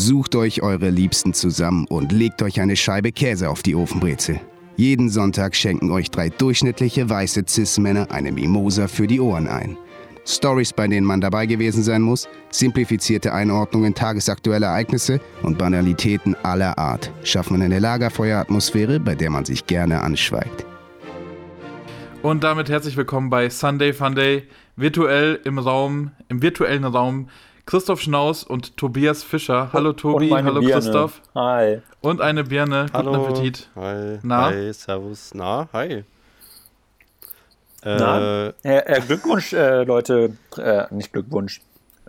Sucht euch eure Liebsten zusammen und legt euch eine Scheibe Käse auf die Ofenbrezel. Jeden Sonntag schenken euch drei durchschnittliche weiße Cis-Männer eine Mimosa für die Ohren ein. Stories, bei denen man dabei gewesen sein muss, simplifizierte Einordnungen tagesaktueller Ereignisse und Banalitäten aller Art schaffen eine Lagerfeueratmosphäre, bei der man sich gerne anschweigt. Und damit herzlich willkommen bei Sunday Funday, virtuell im Raum, im virtuellen Raum Christoph Schnaus und Tobias Fischer. Hallo Tobi, hallo Birne. Christoph. Hi. Und eine Birne. Hallo. Guten Appetit. Hi. Na? Hi, servus. Na, hi. Na? Äh, Äh, äh, Glückwunsch, äh, Leute. Äh, nicht Glückwunsch.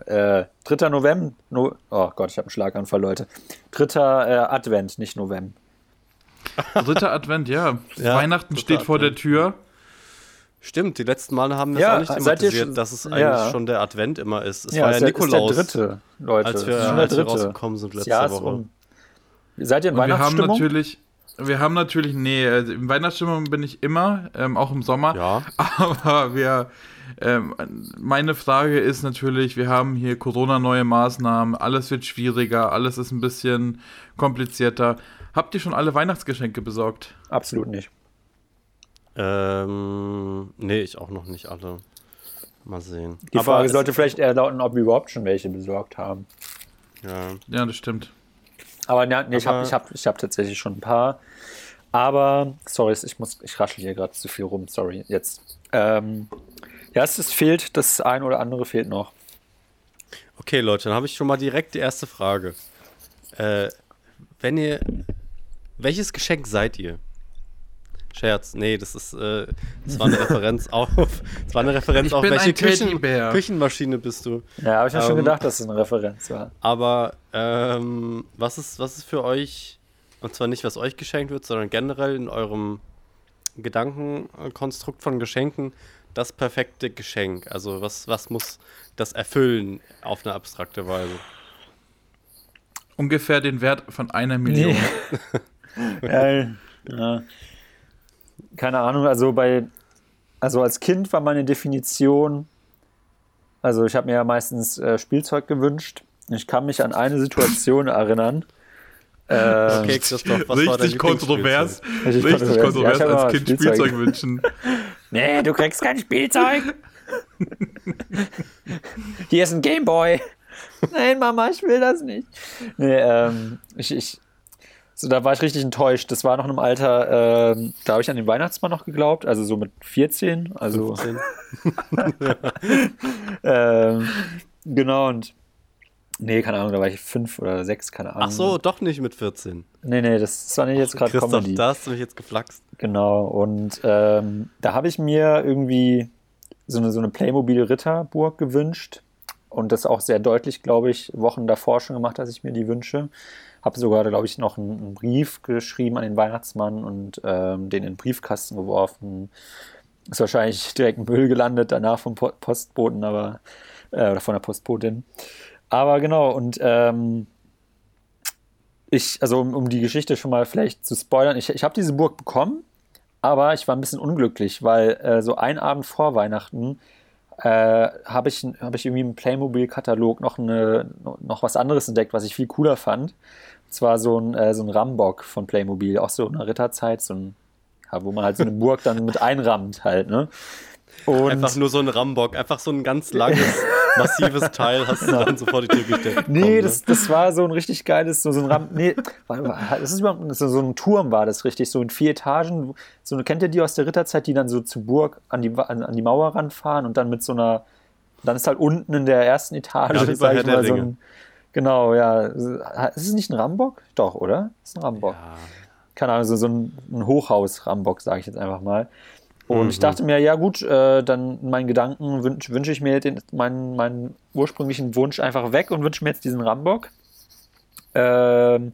Äh, 3. November. No oh Gott, ich habe einen Schlaganfall, Leute. 3. Äh, Advent, nicht November. Dritter Advent, ja. Ja, Weihnachten steht vor der Advent. Tür. Stimmt, die letzten Male haben wir Ja, es auch nicht thematisiert, schon- dass es eigentlich ja. schon der Advent immer ist. Es ja, war ja Nikolaus, Ist der dritte, Leute. als wir, der als wir dritte. rausgekommen sind letzte Jahr Woche. um. Seid ihr in Und wir haben Weihnachtsstimmung? natürlich, wir haben natürlich, nee, äh, in Weihnachtsstimmung bin ich immer, ähm, auch im Sommer. Ja, Aber wir, ähm, meine Frage ist natürlich, wir haben hier Corona-neue Maßnahmen, alles wird schwieriger, alles ist ein bisschen komplizierter. Habt ihr schon alle Weihnachtsgeschenke besorgt? Absolut nicht. Ähm, nee, ich auch noch nicht alle. Mal sehen. Die Aber Frage sollte vielleicht eher lauten, ob wir überhaupt schon welche besorgt haben. Ja, Ja, das stimmt. Aber ja, nee, ich habe ich hab, ich hab tatsächlich schon ein paar. Aber, sorry, ich muss, ich raschel hier gerade zu viel rum, sorry, jetzt. Ähm, ja, es, es fehlt, das ein oder andere fehlt noch. Okay, Leute, dann habe ich schon mal direkt die erste Frage. Äh, wenn ihr. Welches Geschenk seid ihr? Scherz, nee, das ist. Äh, das war eine Referenz auf. Das war eine Referenz Ich auf welche Küchen. Küchenmaschine bist du. Ja, habe ich schon Ähm, gedacht, dass es eine Referenz war. Aber ähm, was, ist, was ist für euch, und zwar nicht, was euch geschenkt wird, sondern generell in eurem Gedankenkonstrukt von Geschenken, das perfekte Geschenk? Also was, was muss das erfüllen auf eine abstrakte Weise? Ungefähr den Wert von einer Million. ja, ja. Keine Ahnung, also bei, also als Kind war meine Definition, also ich habe mir ja meistens äh, Spielzeug gewünscht. Ich kann mich an eine Situation erinnern. Ähm, Okay, Christoph, was war dein Richtig kontrovers. Richtig Richtig kontrovers. kontrovers Ja, als Kind Spielzeug. Spielzeug wünschen. Nee, du kriegst kein Spielzeug. Hier ist ein Gameboy. Nein, Mama, ich will das nicht. Nee, ähm, ich, ich, so, da war ich richtig enttäuscht. Das war noch in einem Alter, ähm, da habe ich an den Weihnachtsmann noch geglaubt, also so mit 14. Also, 15? ähm, genau, und nee, keine Ahnung, da war ich fünf oder sechs, keine Ahnung. Ach so, doch nicht mit 14. Nee, nee, das, war nicht jetzt gerade Comedy. da hast du mich jetzt geflaxt. Genau, und ähm, da habe ich mir irgendwie so eine, so eine Playmobil-Ritterburg gewünscht und das auch sehr deutlich, glaube ich, Wochen davor schon gemacht, dass ich mir die wünsche. Habe sogar, glaube ich, noch einen, einen Brief geschrieben an den Weihnachtsmann und ähm, den in den Briefkasten geworfen. Ist wahrscheinlich direkt im Müll gelandet, danach vom Po- Postboten, aber äh, oder von der Postbotin. Aber genau, und ähm, ich, also um, um die Geschichte schon mal vielleicht zu spoilern, ich, ich habe diese Burg bekommen, aber ich war ein bisschen unglücklich, weil äh, so ein Abend vor Weihnachten äh, habe ich, hab ich irgendwie im Playmobil-Katalog noch, noch was anderes entdeckt, was ich viel cooler fand. Zwar so ein, äh, so ein Rambock von Playmobil, auch so in der Ritterzeit, so ein, ja, wo man halt so eine Burg dann mit einrammt halt, ne? Und Einfach nur so ein Rambock, einfach so ein ganz langes, massives Teil hast du dann sofort die Tür gesteckt. Nee, bekommen, das, das war so ein richtig geiles, so, so ein Ram nee, das ist überhaupt so, so ein Turm war das richtig, so in vier Etagen. So, kennt ihr die aus der Ritterzeit, die dann so zur Burg an die, an, an die Mauer ranfahren und dann mit so einer, dann ist halt unten in der ersten Etage, Ja, sag ich mal, so ein, genau, ja. Ist es nicht ein Rambock? Doch, oder? Ist ein Rambock. Ja. Keine Ahnung, so, so ein, ein Hochhaus-Rambock, sage ich jetzt einfach mal. Und Mhm. ich dachte mir, ja gut, äh, dann in meinen Gedanken wünsche wünsch ich mir den, meinen, meinen ursprünglichen Wunsch einfach weg und wünsche mir jetzt diesen Rambock. Ähm,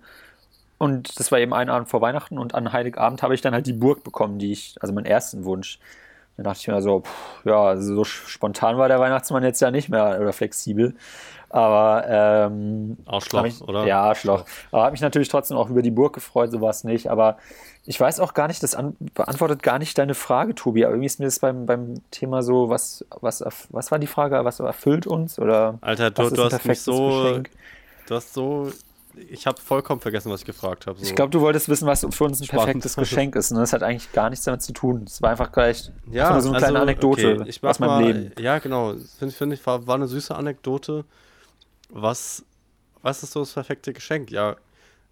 und das war eben ein Abend vor Weihnachten und an Heiligabend habe ich dann halt die Burg bekommen, die ich, also meinen ersten Wunsch. Dann dachte ich mir so, pff, ja, so spontan war der Weihnachtsmann jetzt ja nicht mehr oder flexibel. Aber ähm, Arschloch, hab ich, oder? Ja, Arschloch. Aber habe mich natürlich trotzdem auch über die Burg gefreut, so war es nicht. Aber ich weiß auch gar nicht, das an, beantwortet gar nicht deine Frage, Tobi. Aber irgendwie ist mir das beim, beim Thema so, was, was, was war die Frage, was erfüllt uns? Oder Alter, du, du hast mich so, Geschenk? du hast so ich habe vollkommen vergessen, was ich gefragt habe. So. Ich glaube, du wolltest wissen, was für uns ein Spannend. perfektes Geschenk ist. Und das hat eigentlich gar nichts damit zu tun. Es war einfach gleich ja, so eine kleine also, Anekdote okay, aus meinem mal, Leben. Ja, genau. Finde find ich, war, war eine süße Anekdote. Was, was ist so das perfekte Geschenk? Ja,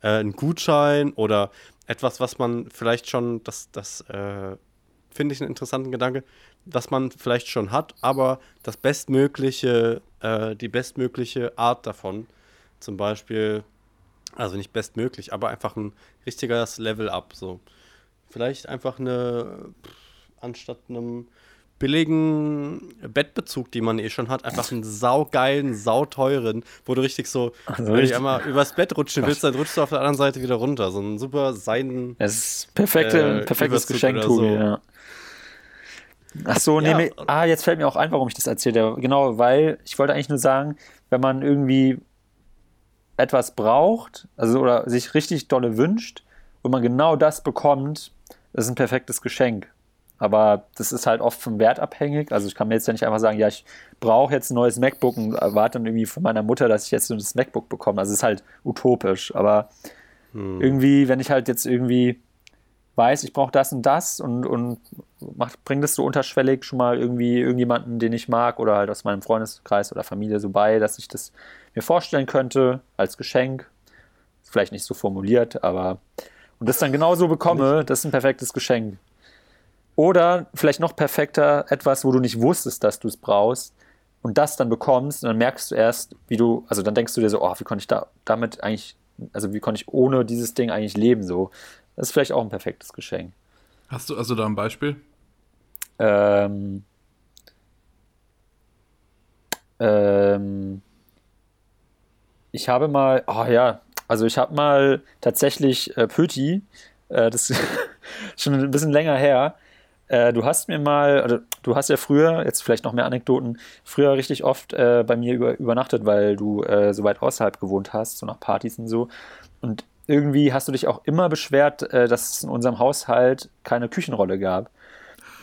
äh, ein Gutschein oder etwas, was man vielleicht schon, das, das äh, finde ich einen interessanten Gedanke, was man vielleicht schon hat, aber das bestmögliche, äh, die bestmögliche Art davon. Zum Beispiel, also nicht bestmöglich, aber einfach ein richtiges Level-Up. So. Vielleicht einfach eine, pff, anstatt einem billigen Bettbezug, die man eh schon hat, einfach einen saugeilen, sauteuren, wo du richtig so, Also wenn du richtig- einmal übers Bett rutschen willst, dann rutschst du auf der anderen Seite wieder runter. So ein super Seiden. Es ist perfekte, Äh, perfektes Geschenk, Tobi. so. Ja. Ach so, Ja. nee, ah, jetzt fällt mir auch ein, warum ich das erzählt habe. Genau, weil ich wollte eigentlich nur sagen, wenn man irgendwie etwas braucht, also oder sich richtig dolle wünscht und man genau das bekommt, ist ein perfektes Geschenk. Aber das ist halt oft vom Wert abhängig. Also ich kann mir jetzt ja nicht einfach sagen, ja, ich brauche jetzt ein neues MacBook und erwarte dann irgendwie von meiner Mutter, dass ich jetzt so das MacBook bekomme. Also es ist halt utopisch. Aber Hm. irgendwie, wenn ich halt jetzt irgendwie weiß, ich brauche das und das und, und mach, bring das so unterschwellig schon mal irgendwie irgendjemanden, den ich mag oder halt aus meinem Freundeskreis oder Familie so bei, dass ich das mir vorstellen könnte als Geschenk. Vielleicht nicht so formuliert, aber und das dann genauso bekomme, das ist ein perfektes Geschenk. Oder vielleicht noch perfekter, etwas, wo du nicht wusstest, dass du es brauchst und das dann bekommst und dann merkst du erst, wie du, also dann denkst du dir so, oh, wie konnte ich da damit eigentlich, also wie konnte ich ohne dieses Ding eigentlich leben so. Das ist vielleicht auch ein perfektes Geschenk. Hast du also da ein Beispiel? Ähm, ähm, ich habe mal, oh ja, also ich habe mal tatsächlich äh, Pöti, äh, das ist schon ein bisschen länger her. Äh, du hast mir mal, oder du hast ja früher, jetzt vielleicht noch mehr Anekdoten, früher richtig oft äh, bei mir über, übernachtet, weil du äh, so weit außerhalb gewohnt hast, so nach Partys und so. Und irgendwie hast du dich auch immer beschwert, äh, dass es in unserem Haushalt keine Küchenrolle gab.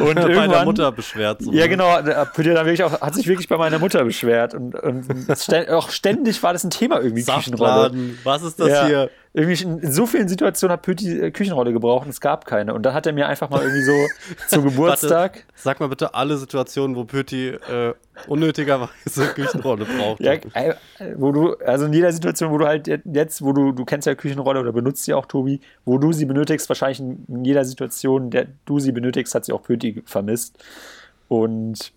und bei irgendwann- Mutter beschwert. So, ja, ne? genau. Auch, hat sich wirklich bei meiner Mutter beschwert. Und, und stä- auch ständig war das ein Thema irgendwie, Küchenrolle. Saftladen, was ist das Ja. hier? Irgendwie in, so vielen Situationen hat Pütti äh, Küchenrolle gebraucht und es gab keine. Und dann hat er mir einfach mal irgendwie so zum Geburtstag. Warte, sag mal bitte alle Situationen, wo Pöti äh, unnötigerweise Küchenrolle braucht. Ja, äh, wo du, also in jeder Situation, wo du halt jetzt, wo du, du kennst ja Küchenrolle oder benutzt sie auch, Tobi, wo du sie benötigst, wahrscheinlich in in jeder Situation, der du sie benötigst, hat sie auch Pöti vermisst. Und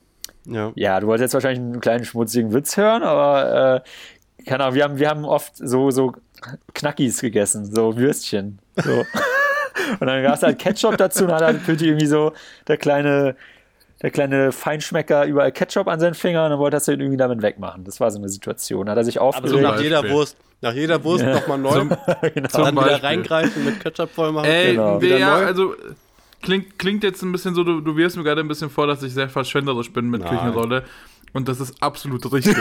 ja. Ja, du wolltest jetzt wahrscheinlich einen kleinen schmutzigen Witz hören, aber äh, keine Ahnung, wir haben, wir haben oft so, so Knackis gegessen, so Würstchen. So. und dann gab es halt Ketchup dazu und dann hat halt irgendwie so der kleine, der kleine Feinschmecker überall Ketchup an seinen Fingern und dann wollte er es halt irgendwie damit wegmachen. Das war so eine Situation. Hat er sich Aber so aufgeregt. nach jeder. Wurst, nach jeder Wurst Ja. nochmal neu, Zum, genau. dann wieder reingreifen, mit Ketchup voll machen. Ey, Genau. ja, neu? also klingt, klingt jetzt ein bisschen so, du, du wirst mir gerade ein bisschen vor, dass ich sehr verschwenderisch bin mit Nein. Küchenrolle. Und das ist absolut richtig.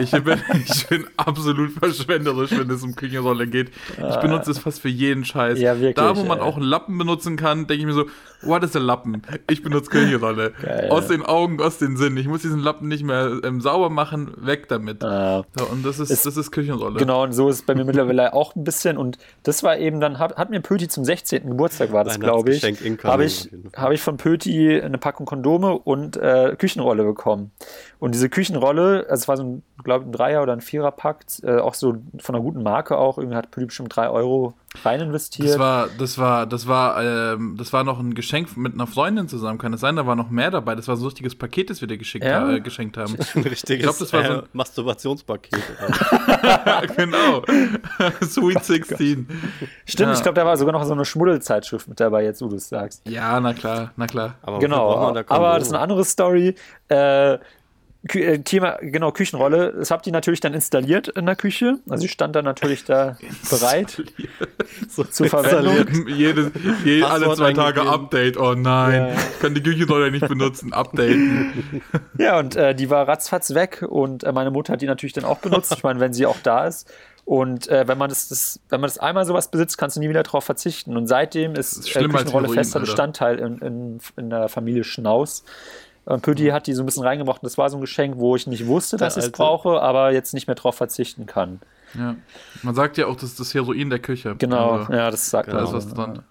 ich, bin, ich bin absolut verschwenderisch, wenn es um Küchenrolle geht. Ich benutze es fast für jeden Scheiß. Ja, wirklich, da, wo man ey. auch einen Lappen benutzen kann, denke ich mir so, what is a Lappen? Ich benutze Küchenrolle. Geil. Aus den Augen, aus den Sinn. Ich muss diesen Lappen nicht mehr ähm, sauber machen, weg damit. Äh, So, und das ist, Es- das ist Küchenrolle. Genau, und so ist es bei mir mittlerweile auch ein bisschen. Und das war eben dann, hat, hat mir Pöti zum 16. Geburtstag, war das, glaube ich, habe ich, habe ich von Pöti eine Packung Kondome und äh, Küchenrolle bekommen. Und diese Küchenrolle, also es war so ein, glaube ich, ein Dreier- oder ein Vierer-Pack, äh, auch so von einer guten Marke auch. Irgendwie hat Pöti bestimmt drei Euro rein investiert. Das war, das war, das war, ähm, das war noch ein Geschenk mit einer Freundin zusammen. Kann es sein? Da war noch mehr dabei. Das war so ein richtiges Paket, das wir dir geschickt Ja? ha äh, geschenkt haben. Ein richtiges glaub, das war so äh, ein- Masturbationspaket. genau. Sweet 16. Stimmt, Ja. ich glaube, da war sogar noch so eine Schmuddelzeitschrift mit dabei, jetzt wo du es sagst. Ja, na klar, na klar. Aber Genau, aber das ist eine andere Story. Äh, Kü äh, Thema, genau, Küchenrolle. Das habt ihr natürlich dann installiert in der Küche. Also ich stand dann natürlich da bereit so zur Verwendung. Jedes, je, alle zwei Tage eingegeben. Update. Oh nein, Ja. ich kann die Küchenrolle nicht benutzen. Updaten. Ja, und äh, die war ratzfatz weg und äh, meine Mutter hat die natürlich dann auch benutzt. Ich meine, wenn sie auch da ist. Und äh, wenn man das, das, wenn man das einmal sowas besitzt, kannst du nie wieder darauf verzichten. Und seitdem ist, ist äh, Küchenrolle Heroin, fester. Bestandteil in, in, in der Familie Schnaus. Pötti hat die so ein bisschen reingemacht. und Das war so ein Geschenk, wo ich nicht wusste, dass ich es brauche, aber jetzt nicht mehr darauf verzichten kann. Ja. Man sagt ja auch, das ist das Heroin der Küche. Genau, Also, ja, das sagt da man. ist was dran.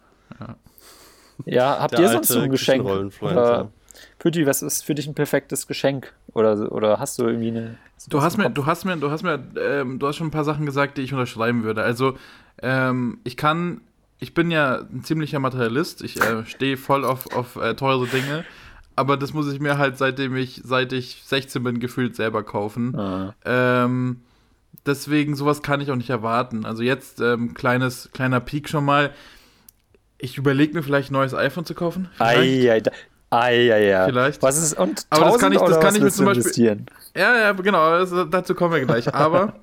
Ja, habt Der ihr sonst so ein Geschenk? Oder, Pütti, was ist für dich ein perfektes Geschenk? Oder, oder hast du irgendwie eine. Du hast mir, du hast mir, du hast mir, ähm, du hast schon ein paar Sachen gesagt, die ich unterschreiben würde. Also, ähm, ich kann, ich bin ja ein ziemlicher Materialist. Ich äh, stehe voll auf, auf äh, teure Dinge. Aber das muss ich mir halt seitdem ich, seit ich 16 bin, gefühlt selber kaufen. Ah. Ähm, deswegen, sowas kann ich auch nicht erwarten. Also jetzt, ähm, kleines, kleiner Peak schon mal. Ich überlege mir vielleicht ein neues iPhone zu kaufen. Vielleicht. Ei. Vielleicht. Was ist, und Aber das kann 1000 ich- das kann ich mir zum Beispiel- investieren? Ja, ja, genau, das, dazu kommen wir gleich. Aber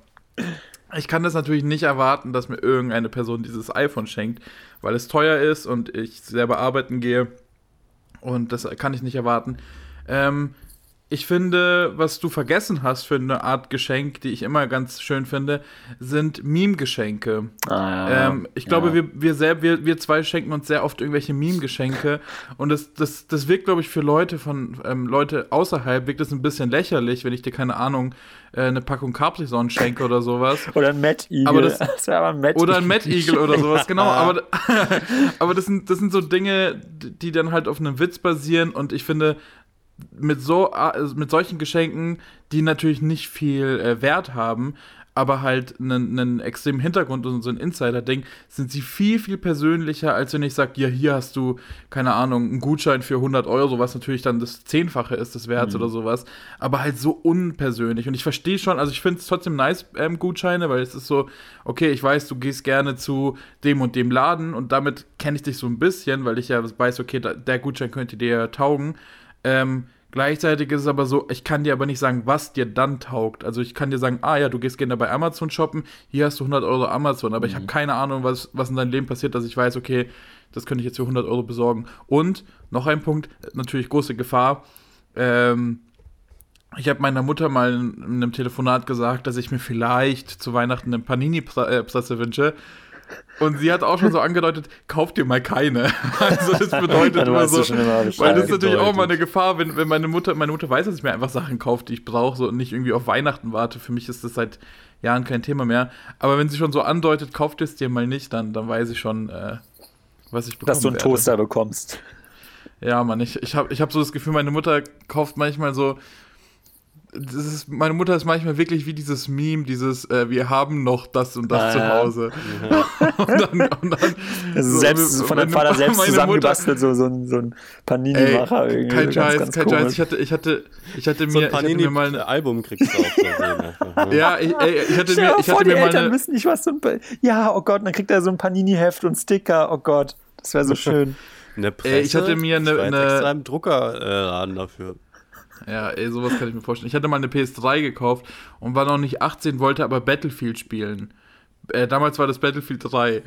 ich kann das natürlich nicht erwarten, dass mir irgendeine Person dieses iPhone schenkt, weil es teuer ist und ich selber arbeiten gehe. Und das kann ich nicht erwarten. Ähm, ich finde, was du vergessen hast für eine Art Geschenk, die ich immer ganz schön finde, sind Meme-Geschenke. Ah, ja. Ähm, ich glaube, Ja. wir, wir, selb, wir, wir zwei schenken uns sehr oft irgendwelche Meme-Geschenke. Und das, das, das wirkt, glaube ich, für Leute von ähm, Leute außerhalb, wirkt das ein bisschen lächerlich, wenn ich dir, keine Ahnung, äh, eine Packung Capri-Sonne schenke oder sowas. Oder ein Matt Eagle. Aber das- das aber ein Matt Oder ein Mad Eagle oder sowas, genau. Aber, aber das, sind, das sind so Dinge, die dann halt auf einem Witz basieren. Und ich finde, mit, so, also mit solchen Geschenken, die natürlich nicht viel äh, Wert haben, aber halt einen, einen extremen Hintergrund und so ein Insider-Ding, sind sie viel, viel persönlicher, als wenn ich sage, ja, hier hast du, keine Ahnung, einen Gutschein für 100 Euro, was natürlich dann das Zehnfache ist des Werts oder sowas, aber halt so unpersönlich. Und ich verstehe schon, also ich finde es trotzdem nice, ähm, Gutscheine, weil es ist so, okay, ich weiß, du gehst gerne zu dem und dem Laden und damit kenne ich dich so ein bisschen, weil ich ja weiß, okay, da, der Gutschein könnte dir taugen. Ähm, gleichzeitig ist es aber so, ich kann dir aber nicht sagen, was dir dann taugt. Also ich kann dir sagen, ah ja, du gehst gerne bei Amazon shoppen, hier hast du 100 Euro Amazon, aber ich habe keine Ahnung, was, was in deinem Leben passiert, dass ich weiß, okay, das könnte ich jetzt für 100 Euro besorgen. Und noch ein Punkt, natürlich große Gefahr, ähm, ich habe meiner Mutter mal in einem Telefonat gesagt, dass ich mir vielleicht zu Weihnachten eine Panini-Presse wünsche. Und sie hat auch schon so angedeutet, kauf dir mal keine. Also das bedeutet immer so, schon immer weil das ist natürlich auch mal eine Gefahr, wenn, wenn meine Mutter, meine Mutter weiß, dass ich mir einfach Sachen kaufe, die ich brauche, so und nicht irgendwie auf Weihnachten warte. Für mich ist das seit Jahren kein Thema mehr. Aber wenn sie schon so andeutet, kauft es dir mal nicht, dann, dann weiß ich schon, äh, was ich bekomme. dass du einen Toaster bekommst. Ja, Mann, ich, ich habe ich hab so das Gefühl, meine Mutter kauft manchmal so. Das ist, meine Mutter ist manchmal wirklich wie dieses Meme, dieses äh, Wir haben noch das und das Ah, zu ja. Hause. und dann, und dann Also so, selbst von deinem meine- Vater selbst zusammengebastelt, so, so ein, so ein Panini-Macher irgendwie. kein so ganz, Scheiß, ganz kein Scheiß. Ich hatte, ich hatte, ich hatte So mir, ein ich hatte mir mal, Panini-Album kriegst du auch Versehen einfach, ne? ja, ich, ey, ich hatte Stell mir, ich vor, hatte die mir mal Eltern eine, wissen nicht, was so ein. Ja, oh Gott, dann kriegt er so ein Panini-Heft und Sticker. Oh Gott, das wäre so schön. Eine Ey, ich hatte mir Ich eine- war jetzt eine- extra im Druckerladen dafür. Ja, ey, sowas kann ich mir vorstellen. Ich hatte mal eine PS3 gekauft und war noch nicht 18, wollte aber Battlefield spielen. Äh, damals war das Battlefield 3.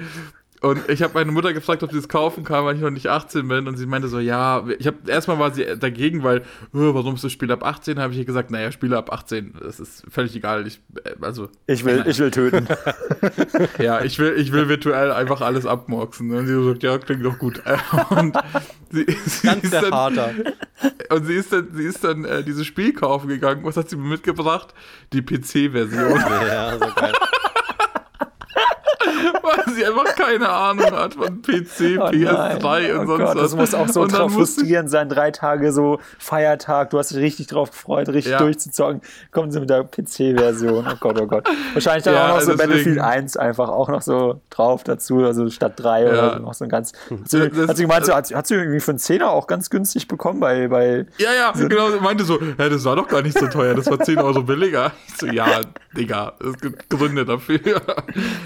Und ich habe meine Mutter gefragt, ob sie es kaufen kann, weil ich noch nicht 18 bin. Und sie meinte so, ja, ich habe erstmal war sie dagegen, weil, warum ist das Spiel ab 18? Habe ich ihr gesagt, naja, Spiele ab 18, das ist völlig egal. Ich, äh, also, Ich will, ich will töten. ja, ich will, ich will virtuell einfach alles abmurksen. Und sie so sagt, ja, klingt doch gut. Und sie, sie Ganz ist der dann, Vater. und sie ist dann, sie ist dann äh, dieses Spiel kaufen gegangen. Was hat sie mir mitgebracht? Die PC-Version. Ja, so geil. weil sie einfach keine Ahnung hat von PC, Oh PS3 nein. und oh sonst Gott, was. Das muss auch so drauf frustrierend sein. Drei Tage so Feiertag, du hast dich richtig drauf gefreut, richtig Ja. durchzuzocken. Kommen sie mit der PC-Version. Oh Gott, oh Gott. Wahrscheinlich dann Ja, auch noch so deswegen. Battlefield 1 einfach auch noch so drauf dazu, also statt 3 Ja. oder so noch so ein ganz. Hat sie, Das- hat sie gemeint, so, hat, sie- hat sie irgendwie für einen Zehner auch ganz günstig bekommen bei, bei ja, ja, genau, sie meinte so, ja, das war doch gar nicht so teuer, das war 10 Euro billiger. Ich so, ja, Digga, es gibt Gründe dafür.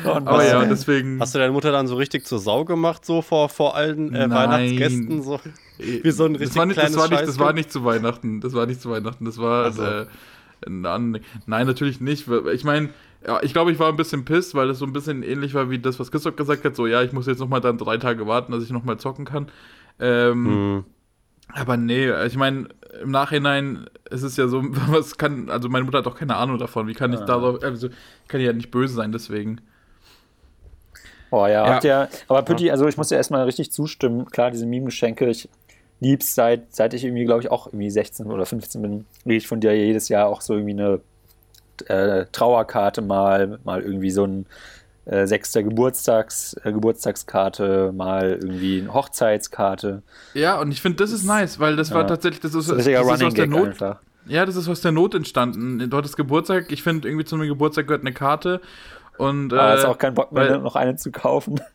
Oh Aber ja, deswegen. Hast du deine Mutter dann so richtig zur Sau gemacht, so vor, vor allen äh. Weihnachtsgästen? So? Wie so ein das richtig war nicht, das kleines war nicht, das war nicht zu Weihnachten. Das war nicht zu Weihnachten. Das war. Also. Äh, nein, natürlich nicht. Ich meine, ja, ich glaube, ich war ein bisschen pisst, weil es so ein bisschen ähnlich war wie das, was Christoph gesagt hat. So, ja, ich muss jetzt nochmal dann drei Tage warten, dass ich nochmal zocken kann. Ähm, Hm. Aber nee, ich meine, im Nachhinein ist es ja so, was kann, also meine Mutter hat doch keine Ahnung davon. Wie kann ich darauf, also ich kann ja nicht böse sein, deswegen. Oh ja, Ja. habt ihr, aber Pütti, also ich muss ja erstmal richtig zustimmen. Klar, diese Meme-Geschenke, ich lieb's seit, seit ich irgendwie, glaube ich, auch irgendwie 16 oder 15 bin, kriege ich von dir jedes Jahr auch so irgendwie eine äh, Trauerkarte mal, mal irgendwie so ein äh, sechster Geburtstags, äh, Geburtstagskarte, mal irgendwie eine Hochzeitskarte. Ja, und ich finde, das ist nice, weil das war Ja. tatsächlich, das ist, So ein das ist aus der Not. einfach. Ja, das ist aus der Not entstanden. Dort ist Geburtstag. Ich finde, irgendwie zu einem Geburtstag gehört eine Karte. Und, Aber äh, hast auch keinen Bock mehr, weil- noch eine zu kaufen.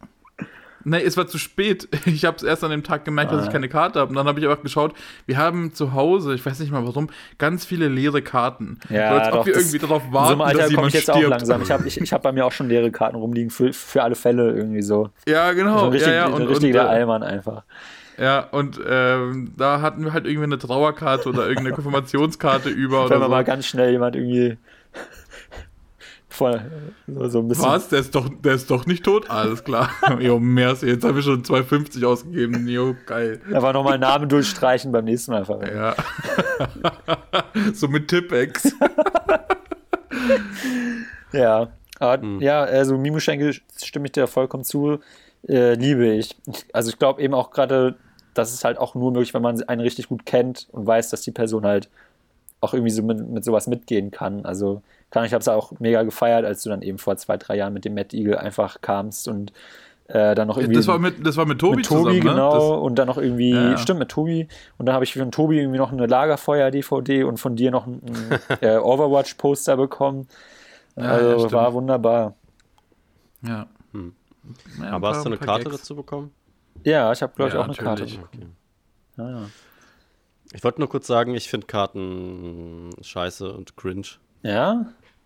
Nee, es war zu spät. Ich habe es erst an dem Tag gemerkt, dass Ah. ich keine Karte habe. Und dann habe ich einfach geschaut, wir haben zu Hause, ich weiß nicht mal warum, ganz viele leere Karten. Ja, so, als ob doch, wir das- irgendwie darauf so warten, einem Alter dass jemand ich jetzt stirbt. auch langsam. Ich habe ich, ich hab bei mir auch schon leere Karten rumliegen, für, für alle Fälle irgendwie so. Ja, So genau. ein richtig, ja, ja, ein und, richtiger und, äh, Allmann einfach. ja, und ähm, da hatten wir halt irgendwie eine Trauerkarte oder irgendeine Konfirmationskarte über Wenn man so. mal ganz schnell jemand irgendwie voll, so, ein bisschen. Was? Der ist doch, der ist doch nicht tot? Alles klar. jo, merci. Jetzt habe ich schon 2,50 ausgegeben. Jo, geil. Einfach nochmal Namen durchstreichen beim nächsten Mal einfach. Ja. so mit Tippex. Ja, aber, ja, also Mimo-Schenke stimme ich dir vollkommen zu. Äh, liebe ich. Also ich glaube eben auch gerade, das ist halt auch nur möglich, wenn man einen richtig gut kennt und weiß, dass die Person halt auch irgendwie so mit, mit sowas mitgehen kann. Also ich habe es auch mega gefeiert, als du dann eben vor zwei, drei Jahren mit dem Mad Eagle einfach kamst und äh, dann noch irgendwie Das war mit, das war mit Tobi, mit Tobi, zusammen, ne? genau, und dann noch irgendwie, Ja, ja. stimmt, mit Tobi. Und dann habe ich von Tobi irgendwie noch eine Lagerfeuer-DVD und von dir noch ein, ein äh, Overwatch-Poster bekommen. Ja, also ja, stimmt. war wunderbar. Das, ja. Hm. Ja, Aber paar- hast du eine Karte Gags. dazu bekommen? Ja, ich habe, glaube ich, Ja, auch eine Karte. natürlich. bekommen. Okay. Ja, ja. Ich wollte nur kurz sagen, ich finde Karten scheiße und cringe. Ja,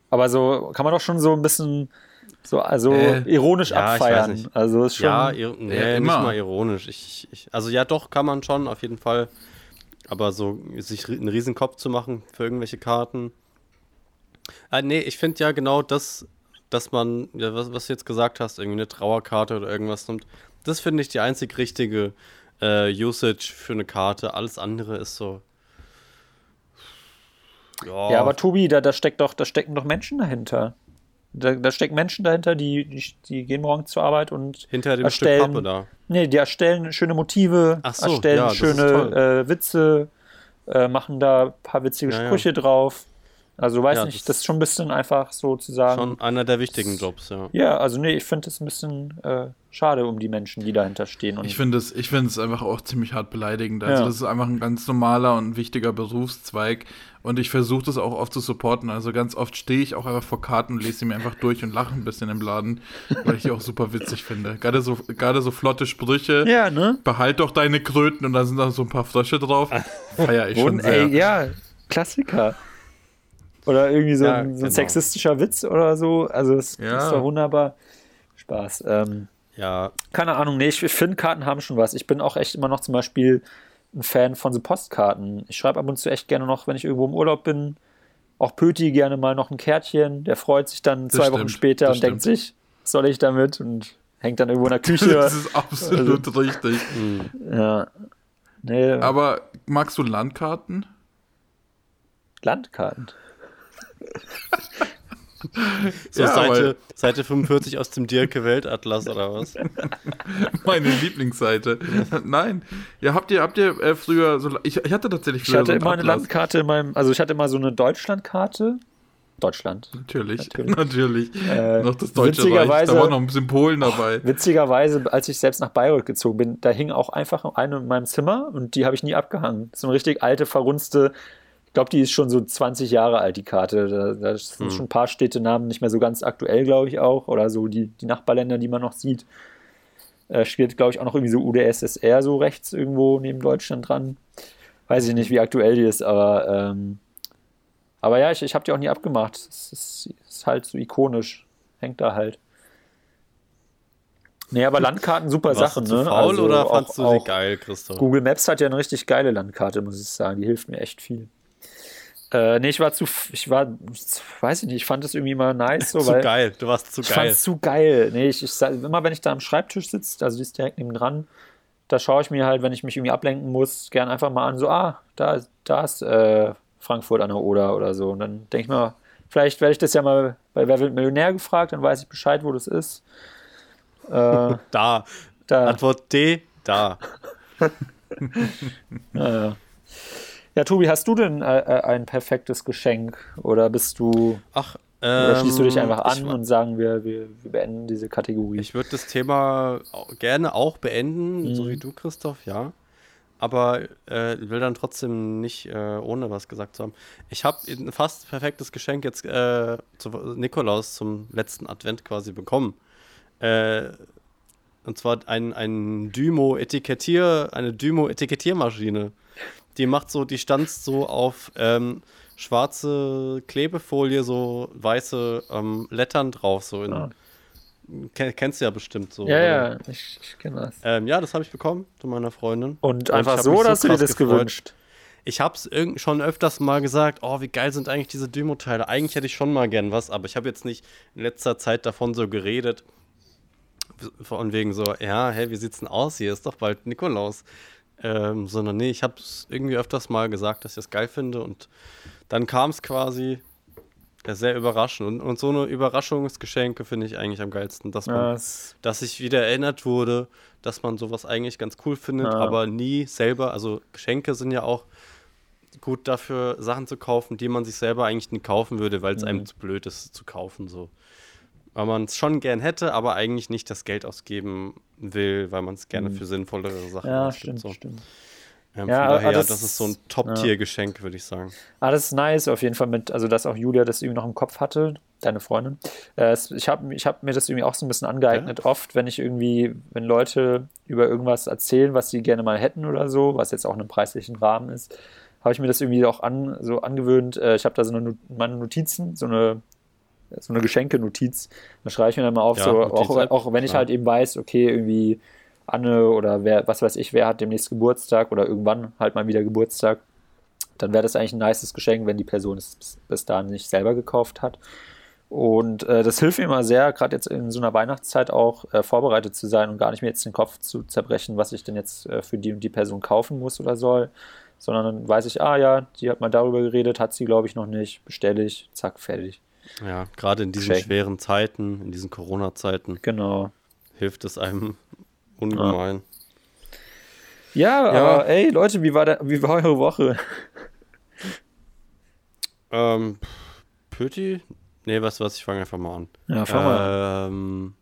aber so kann man doch schon so ein bisschen so also Äh, ironisch ja, abfeiern. nicht. Also ist schon Ja, ir nee, Ja, nicht immer. mal ironisch. Ich, ich, also ja, doch, kann man schon, auf jeden Fall. Aber so sich einen riesen Kopf zu machen für irgendwelche Karten. Ah, nee, ich finde ja genau das, dass man, ja, was, was du jetzt gesagt hast, irgendwie eine Trauerkarte oder irgendwas nimmt, das finde ich die einzig richtige äh, Usage für eine Karte. Alles andere ist so. Ja, Ja, aber Tobi, da, da steckt doch, da stecken doch Menschen dahinter. Da, da stecken Menschen dahinter, die, die, die gehen morgens zur Arbeit und hinter dem erstellen, Stück Pappe da. Nee, die erstellen schöne Motive, so, erstellen ja, schöne äh, Witze, äh, machen da ein paar witzige ja. Sprüche drauf. Also weiß Ja, nicht, das- das ist schon ein bisschen einfach sozusagen. Schon einer der wichtigen Jobs, ja. Ja, also nee, ich finde es ein bisschen äh, schade um die Menschen, die dahinter stehen. Und Ich finde es ich finde es einfach auch ziemlich hart beleidigend. Also Ja. das ist einfach ein ganz normaler und wichtiger Berufszweig und ich versuche das auch oft zu supporten. Also ganz oft stehe ich auch einfach vor Karten und lese sie mir einfach durch und lache ein bisschen im Laden, weil ich die auch super witzig finde. Gerade so, gerade so flotte Sprüche. ja, ne? Behalt doch deine Kröten und da sind da so ein paar Frösche drauf. Feier ich schon Und, sehr. ey, ja, Klassiker. Oder irgendwie so, Ja, ein, so ein genau. sexistischer Witz oder so. Also es Ja. ist doch wunderbar. Spaß. Ähm, Ja, keine Ahnung, nee, ich finde, Karten haben schon was. Ich bin auch echt immer noch zum Beispiel ein Fan von so Postkarten. Ich schreibe ab und zu echt gerne noch, wenn ich irgendwo im Urlaub bin, auch Pöti gerne mal noch ein Kärtchen. Der freut sich dann Das zwei Wochen stimmt, später das und denkt sich, was soll ich damit? Und hängt dann irgendwo in der Küche. das ist absolut Also richtig. ja. Nee, Aber magst du Landkarten? Landkarten. so Ja, Seite, Seite 45 aus dem Dirke Weltatlas oder was? Meine Lieblingsseite. Nein. Ja, habt ihr, habt ihr äh, früher so. Ich, ich hatte tatsächlich Ich früher hatte so immer eine Atlas. Landkarte in meinem, also ich hatte immer so eine Deutschlandkarte. Deutschland. Natürlich, Natürlich. natürlich. Äh, noch das Deutsche Reich. witzigerweise- Da war noch ein bisschen Polen dabei. Witzigerweise, als ich selbst nach Bayreuth gezogen bin, da hing auch einfach eine in meinem Zimmer und die habe ich nie abgehangen. So eine richtig alte, verrunzte, ich glaube, die ist schon so 20 Jahre alt, die Karte. Da, da sind Hm. schon ein paar Städtenamen nicht mehr so ganz aktuell, glaube ich auch. Oder so die, die Nachbarländer, die man noch sieht. Äh, steht, glaube ich, auch noch irgendwie so UdSSR so rechts irgendwo neben Deutschland dran. Weiß ich nicht, wie aktuell die ist, aber, ähm, aber ja, ich, ich habe die auch nie abgemacht. Es ist, ist halt so ikonisch. Hängt da halt. Nee, aber Landkarten, super Warst Sache, du ne? faul Also oder auch- fandst du sie geil, Christoph? Google Maps hat ja eine richtig geile Landkarte, muss ich sagen. Die hilft mir echt viel. Äh, nee, ich war zu, ich war, weiß ich nicht, ich fand das irgendwie mal nice, so, zu weil geil, du warst zu ich geil. fand's zu geil. Nee, ich, ich, immer wenn ich da am Schreibtisch sitze, also die ist direkt neben dran, da schaue ich mir halt, wenn ich mich irgendwie ablenken muss, gern einfach mal an, so, ah, da, da ist äh, Frankfurt an der Oder oder so. Und dann denke ich mir, vielleicht werde ich das ja mal bei Wer wird Millionär gefragt, dann weiß ich Bescheid, wo das ist. Äh, Da. da, Antwort D, da. Ja, ja. Tobi, hast du denn äh, äh, ein perfektes Geschenk oder bist du Ach, oder schließt du dich ähm, einfach an und sagen wir, wir, wir beenden diese Kategorie? Ich würde das Thema gerne auch beenden, so Mhm. wie du, Christoph, ja. Aber äh, will dann trotzdem nicht äh, ohne was gesagt zu haben. Ich habe ein fast perfektes Geschenk jetzt äh, zu Nikolaus zum letzten Advent quasi bekommen. Äh, und zwar ein, ein Dymo-Etikettier, eine Dymo-Etikettiermaschine. Die macht so, die stanzt so auf ähm, schwarze Klebefolie, so weiße ähm, Lettern drauf, so in, Ah. Ken- Kennst du ja bestimmt so. ja, oder? ja, ich, ich kenne das. Ähm, ja, das habe ich bekommen von meiner Freundin. Und ich einfach so, oder hast du dir das gefreut. gewünscht? Ich habe es schon öfters mal gesagt, oh, wie geil sind eigentlich diese Dymo-Teile. Eigentlich hätte ich schon mal gern was, aber ich habe jetzt nicht in letzter Zeit davon so geredet. Von wegen so, ja, hä, wie sieht's denn aus hier? Ist doch bald Nikolaus. Ähm, sondern nee, ich habe es irgendwie öfters mal gesagt, dass ich das geil finde und dann kam es quasi ja, sehr überraschend. Und, und so eine Überraschungsgeschenke finde ich eigentlich am geilsten, dass man Ja, es- dass ich wieder erinnert wurde, dass man sowas eigentlich ganz cool findet, Ja. aber nie selber, also Geschenke sind ja auch gut dafür, Sachen zu kaufen, die man sich selber eigentlich nie kaufen würde, weil es Mhm. einem zu blöd ist zu kaufen, so. Weil man es schon gern hätte, aber eigentlich nicht das Geld ausgeben will, weil man es gerne für sinnvollere Sachen ja, ausgibt, stimmt, so. stimmt. Ähm, Ja, von daher, das- das, ist so ein Top-Tier-Geschenk, würde ich sagen. Ah, das ist nice, auf jeden Fall mit, also dass auch Julia das irgendwie noch im Kopf hatte, deine Freundin. Äh, ich habe ich hab mir das irgendwie auch so ein bisschen angeeignet, oft, wenn ich irgendwie, wenn Leute über irgendwas erzählen, was sie gerne mal hätten oder so, was jetzt auch in einem preislichen Rahmen ist, habe ich mir das irgendwie auch an, so angewöhnt. Äh, ich habe da so eine, meine Notizen, so eine, so eine Geschenke-Notiz. Da schreibe ich mir dann mal auf, Ja, so, auch, Notiz-App, auch wenn ich halt eben weiß, okay, irgendwie Anne oder wer, was weiß ich, wer hat demnächst Geburtstag oder irgendwann halt mal wieder Geburtstag, dann wäre das eigentlich ein nices Geschenk, wenn die Person es bis, bis dahin nicht selber gekauft hat. Und äh, das hilft mir immer sehr, gerade jetzt in so einer Weihnachtszeit auch äh, vorbereitet zu sein und gar nicht mehr jetzt den Kopf zu zerbrechen, was ich denn jetzt äh, für die und die Person kaufen muss oder soll, sondern dann weiß ich, ah ja, die hat mal darüber geredet, hat sie glaube ich noch nicht, bestelle ich, zack, fertig. Ja, gerade in diesen Geschenk. schweren Zeiten, in diesen Corona-Zeiten, Genau. hilft es einem ungemein. Ja, Ja. aber ey Leute, wie war, der, wie war eure Woche? Ähm, Pöti? Nee, du was, ich fange einfach mal an. Ja, fang mal. Ähm,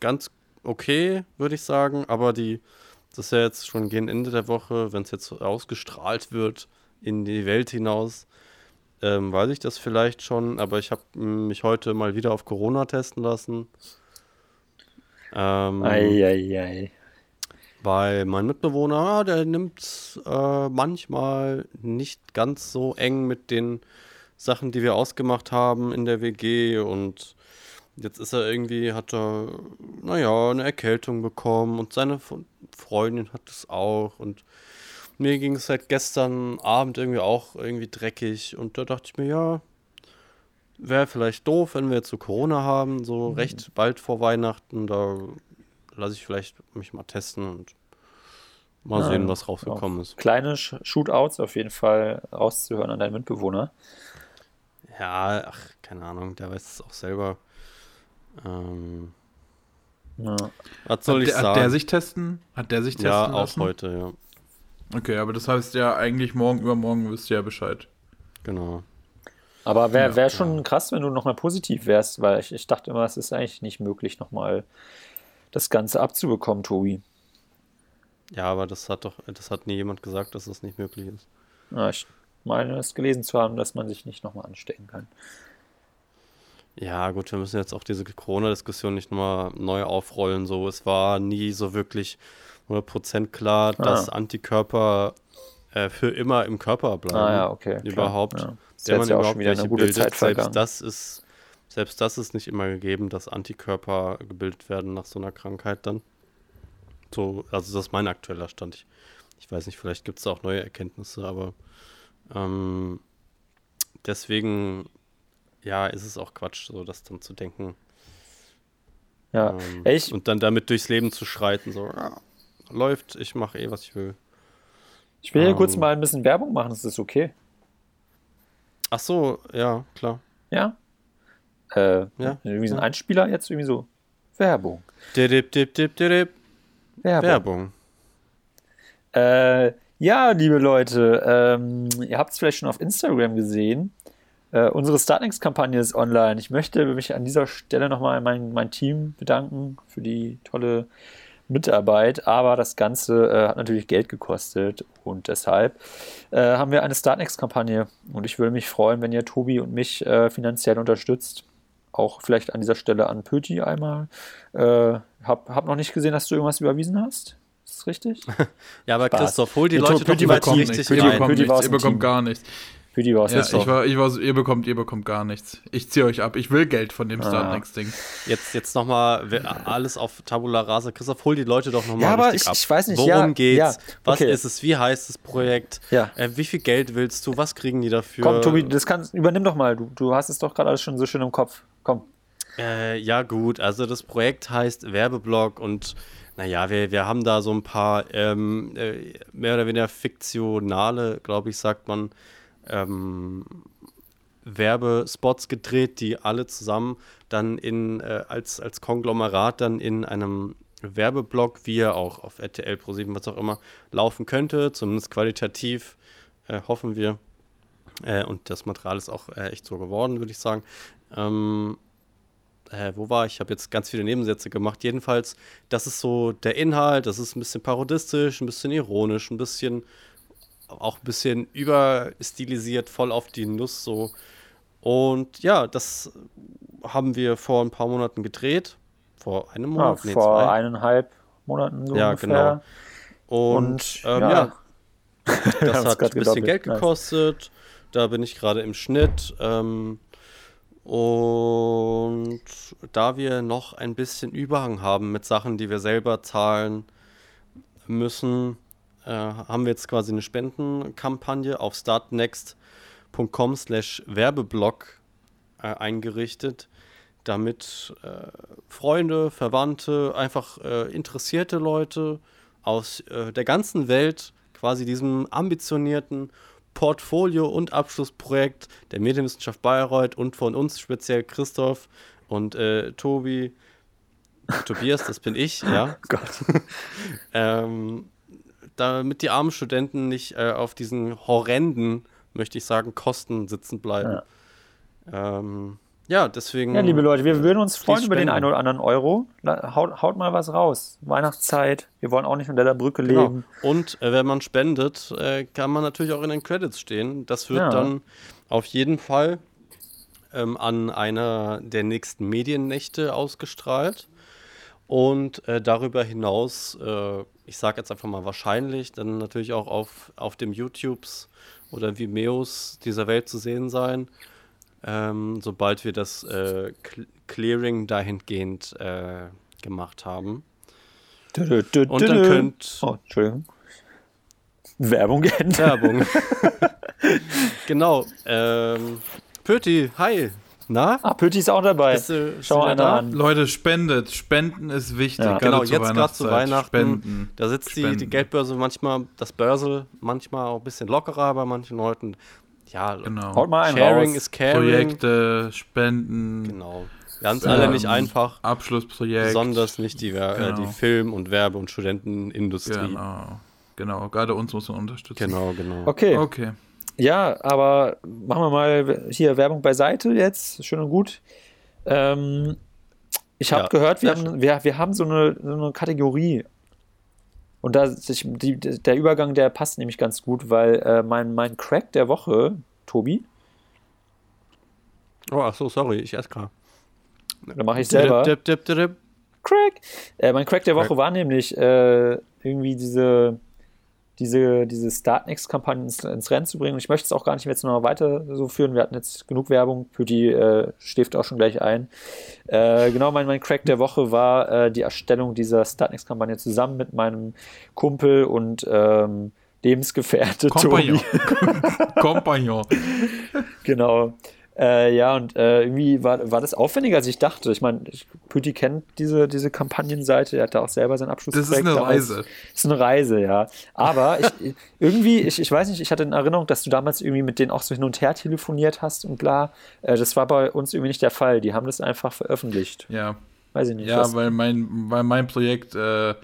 ganz okay, würde ich sagen, aber die, das ist ja jetzt schon gegen Ende der Woche, wenn es jetzt ausgestrahlt wird in die Welt hinaus, ähm, weiß ich das vielleicht schon, aber ich habe mich heute mal wieder auf Corona testen lassen. Ähm, Eieiei. weil mein Mitbewohner, ah, der nimmt äh, manchmal nicht ganz so eng mit den Sachen, die wir ausgemacht haben in der WG und jetzt ist er irgendwie, hat er, naja, eine Erkältung bekommen und seine Freundin hat es auch und mir ging es seit gestern Abend irgendwie auch irgendwie dreckig und da dachte ich mir, ja, wäre vielleicht doof, wenn wir jetzt so Corona haben, so recht bald vor Weihnachten, da lasse ich vielleicht mich mal testen und mal Ja, sehen, was rausgekommen ist. Kleine Sh- Shootouts auf jeden Fall rauszuhören an deinen Mitbewohner. Ja, ach, keine Ahnung, der weiß es auch selber. Ähm, Ja. was soll hat, ich der, sagen? hat der sich testen? Hat der sich testen ja, auch lassen? heute, ja. Okay, aber das heißt ja eigentlich morgen übermorgen wisst ihr ja Bescheid. Genau. Aber wäre Ja, wär schon krass, wenn du nochmal positiv wärst, weil ich, ich dachte immer, es ist eigentlich nicht möglich, nochmal das Ganze abzubekommen, Tobi. Ja, aber das hat doch, das hat nie jemand gesagt, dass das nicht möglich ist. Ja, ich meine, es gelesen zu haben, dass man sich nicht nochmal anstecken kann. Ja, gut, wir müssen jetzt auch diese Corona-Diskussion nicht nochmal neu aufrollen. So, es war nie so wirklich 100% klar, dass Antikörper äh, für immer im Körper bleiben. Ah ja, okay. klar, Überhaupt. Ja. Man ja überhaupt welche bildet, vergangen. selbst das ist, selbst das ist nicht immer gegeben, dass Antikörper gebildet werden nach so einer Krankheit dann. So, also das ist mein aktueller Stand. Ich, ich weiß nicht, vielleicht gibt es da auch neue Erkenntnisse, aber ähm, deswegen, ja, ist es auch Quatsch, so das dann zu denken. Ja, Ähm, ich, und dann damit durchs Leben zu schreiten, so, läuft, ich mache eh, was ich will. ich will hier kurz ähm, mal ein bisschen Werbung machen, ist das okay? Ach so, ja, klar. Ja? Äh, Ja, Irgendwie so ein ja. Einspieler jetzt irgendwie so. Werbung. Dip, dip, dip, dip, dip. Werbung. Werbung. Äh, Ja, liebe Leute, ähm, ihr habt es vielleicht schon auf Instagram gesehen. Äh, unsere Startnext-Kampagne ist online. Ich möchte mich an dieser Stelle nochmal mein, mein Team bedanken für die tolle Mitarbeit, aber das Ganze äh, hat natürlich Geld gekostet und deshalb äh, haben wir eine Startnext-Kampagne und ich würde mich freuen, wenn ihr Tobi und mich äh, finanziell unterstützt. Auch vielleicht an dieser Stelle an Pöti einmal. Äh, hab, hab noch nicht gesehen, dass du irgendwas überwiesen hast. Ist das richtig? ja, aber Spaß. Christoph, hol die Leute Pöti doch mal bekommt richtig Pöti- ihr rein. bekommt Pöti ihr im bekommt gar nichts. Pöti war es Ja, jetzt ich war, ich war, so, ihr bekommt, ihr bekommt gar nichts. Ich ziehe euch ab. Ich will Geld von dem Ah. Startnext-Ding. Jetzt, jetzt nochmal alles auf Tabula Rasa. Christoph, hol die Leute doch nochmal Ja, aber ich- ab. ich weiß nicht, Worum ja, geht's? ja, Was okay. ist es? Wie heißt das Projekt? Ja. Äh, wie viel Geld willst du? Was kriegen die dafür? Komm, Tobi, das kannst, übernimm doch mal. Du, du hast es doch gerade alles schon so schön im Kopf. Komm. Äh, ja, gut. Also das Projekt heißt Werbeblock und naja, wir, wir haben da so ein paar ähm, äh, mehr oder weniger fiktionale, glaube ich, sagt man, ähm, Werbespots gedreht, die alle zusammen dann in äh, als, als Konglomerat dann in einem Werbeblock, wie er auch auf RTL Pro7, was auch immer, laufen könnte, zumindest qualitativ, äh, hoffen wir. Äh, und das Material ist auch äh, echt so geworden, würde ich sagen. Ähm, äh, wo war ich? Ich habe jetzt ganz viele Nebensätze gemacht. Jedenfalls, das ist so der Inhalt, das ist ein bisschen parodistisch, ein bisschen ironisch, ein bisschen auch ein bisschen überstilisiert, voll auf die Nuss so. Und ja, das haben wir vor ein paar Monaten gedreht. Vor einem Ja, Monat, nee, Ah, vor zwei. eineinhalb Monaten so Ja, ungefähr. Und, Und, ähm, ja. ja, das hat ein bisschen. Geld Nice. gekostet. Da bin ich gerade im Schnitt. Ähm, und da wir noch ein bisschen Überhang haben mit Sachen, die wir selber zahlen müssen, äh, haben wir jetzt quasi eine Spendenkampagne auf startnext.com slash Werbeblock äh, eingerichtet, damit äh, Freunde, Verwandte, einfach äh, interessierte Leute aus äh, der ganzen Welt quasi diesem ambitionierten Portfolio- und Abschlussprojekt der Medienwissenschaft Bayreuth und von uns speziell Christoph und Tobi, Tobias, das bin ich, ja. Gott. ähm, damit die armen Studenten nicht äh, auf diesen horrenden, möchte ich sagen, Kosten sitzen bleiben. Ja, ähm, ja deswegen. Ja, liebe Leute, wir würden uns freuen über den einen oder anderen Euro. Haut, haut mal was raus. Weihnachtszeit. Wir wollen auch nicht unter der Brücke Genau. leben. Und äh, wenn man spendet, äh, kann man natürlich auch in den Credits stehen. Das wird Ja. dann auf jeden Fall ähm, an einer der nächsten Mediennächte ausgestrahlt. Und äh, darüber hinaus, äh, ich sage jetzt einfach mal wahrscheinlich, dann natürlich auch auf, auf dem YouTubes oder Vimeos dieser Welt zu sehen sein, ähm, sobald wir das äh, Cl- Clearing dahingehend äh, gemacht haben. Dü- dü- dü- Und dann könnt Oh, Entschuldigung. Werbung. Werbung. genau. Ähm, Pöti, hi. Na? Ah, Pöti ist auch dabei. Bist du, bist Schau einer da? an. Leute, spendet. Spenden ist wichtig. Ja. gerade Genau, jetzt gerade zu. Weihnachten. Spenden. Da sitzt die, Spenden. die Geldbörse manchmal, das Börsel manchmal auch ein bisschen lockerer bei manchen Leuten. Ja, Genau. Haut mal einen Sharing raus. ist caring. Projekte, Spenden, Genau. Es Ähm, alle nicht einfach, Abschlussprojekt. besonders nicht die, Wer- äh, die Genau. Film- und Werbe- und Studentenindustrie. Genau. Genau, gerade uns muss man unterstützen. Genau, genau. Okay. Okay. Ja, aber machen wir mal hier Werbung beiseite jetzt. Schön und gut. Ähm, ich habe Ja, gehört, wir haben, wir, wir haben so eine, so eine Kategorie. Und da sich, die, der Übergang, der passt nämlich ganz gut, weil äh, mein, mein Crack der Woche, Tobi, Oh, ach so, sorry, ich esse gerade. da mache ich selber. Dip, dip, dip. Crack! Äh, mein Crack der Woche Crack. war nämlich äh, irgendwie diese, diese, diese Startnext-Kampagne ins, ins Rennen zu bringen. Und ich möchte es auch gar nicht mehr jetzt noch weiter so führen. Wir hatten jetzt genug Werbung. Für die äh, schläft auch schon gleich ein. Äh, genau, mein, mein Crack der Woche war äh, die Erstellung dieser Startnext-Kampagne zusammen mit meinem Kumpel und ähm, Lebensgefährte Kompagnon. Tobi. Kompagnon. Genau. Äh, ja, und äh, irgendwie war, war das aufwendiger, als ich dachte. Ich meine, Pütti kennt diese, diese Kampagnenseite, er hatte auch selber sein Abschluss. Das ist eine Reise. Das ist eine Reise, ja. Aber ich, irgendwie, ich, ich weiß nicht, ich hatte in Erinnerung, dass du damals irgendwie mit denen auch so hin und her telefoniert hast und bla. Äh, das war bei uns irgendwie nicht der Fall. Die haben das einfach veröffentlicht. Ja. Weiß ich nicht. Ja, was- weil mein, weil mein Projekt äh,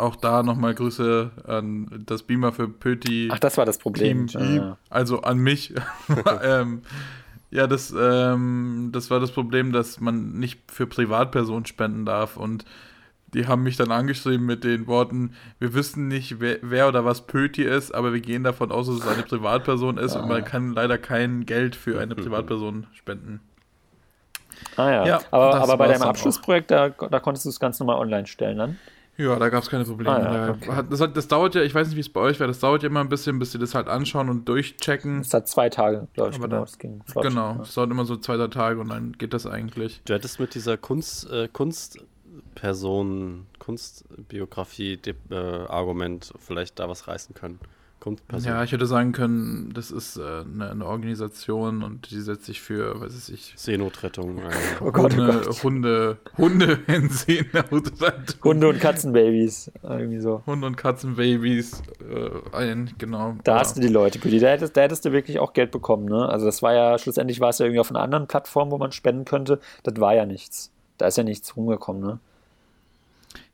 auch da nochmal Grüße an das Beamer für Pöti. Ach, das war das Problem. Team, Ja. also an mich. ähm, ja, das, ähm, das war das Problem, dass man nicht für Privatpersonen spenden darf. Und die haben mich dann angeschrieben mit den Worten, wir wissen nicht, wer, wer oder was Pöti ist, aber wir gehen davon aus, dass es eine Privatperson ist und man kann leider kein Geld für eine Privatperson spenden. Ah ja. Ja, aber, aber bei deinem Abschlussprojekt, da, da konntest du es ganz normal online stellen dann? Ja, da gab es keine Probleme. Ah, ja, Da okay. hat, das, hat, das dauert ja, ich weiß nicht, wie es bei euch wäre, das dauert ja immer ein bisschen, bis sie das halt anschauen und durchchecken. Es hat zwei Tage, glaube ich, Aber genau. da- Das ging flott. Genau, Ja. es dauert immer so zwei, drei Tage und dann geht das eigentlich. Du hättest mit dieser Kunst, äh, Kunstperson, Kunstbiografie-Argument vielleicht da was reißen können. Kunstperson. Ja, ich hätte sagen können, das ist äh, eine, eine Organisation und die setzt sich für, was weiß ich, Seenotrettung. Äh, Oh Gott, oh Hunde, Gott. Hunde, Hunde in Seenotrettung. Hunde und Katzenbabys. Irgendwie so. Hunde und Katzenbabys äh, ein, genau. Da Ja. hast du die Leute, Pütti. Da hättest, da hättest du wirklich auch Geld bekommen, ne? Also das war ja, schlussendlich war es ja irgendwie auf einer anderen Plattform, wo man spenden könnte. Das war ja nichts. Da ist ja nichts rumgekommen, ne?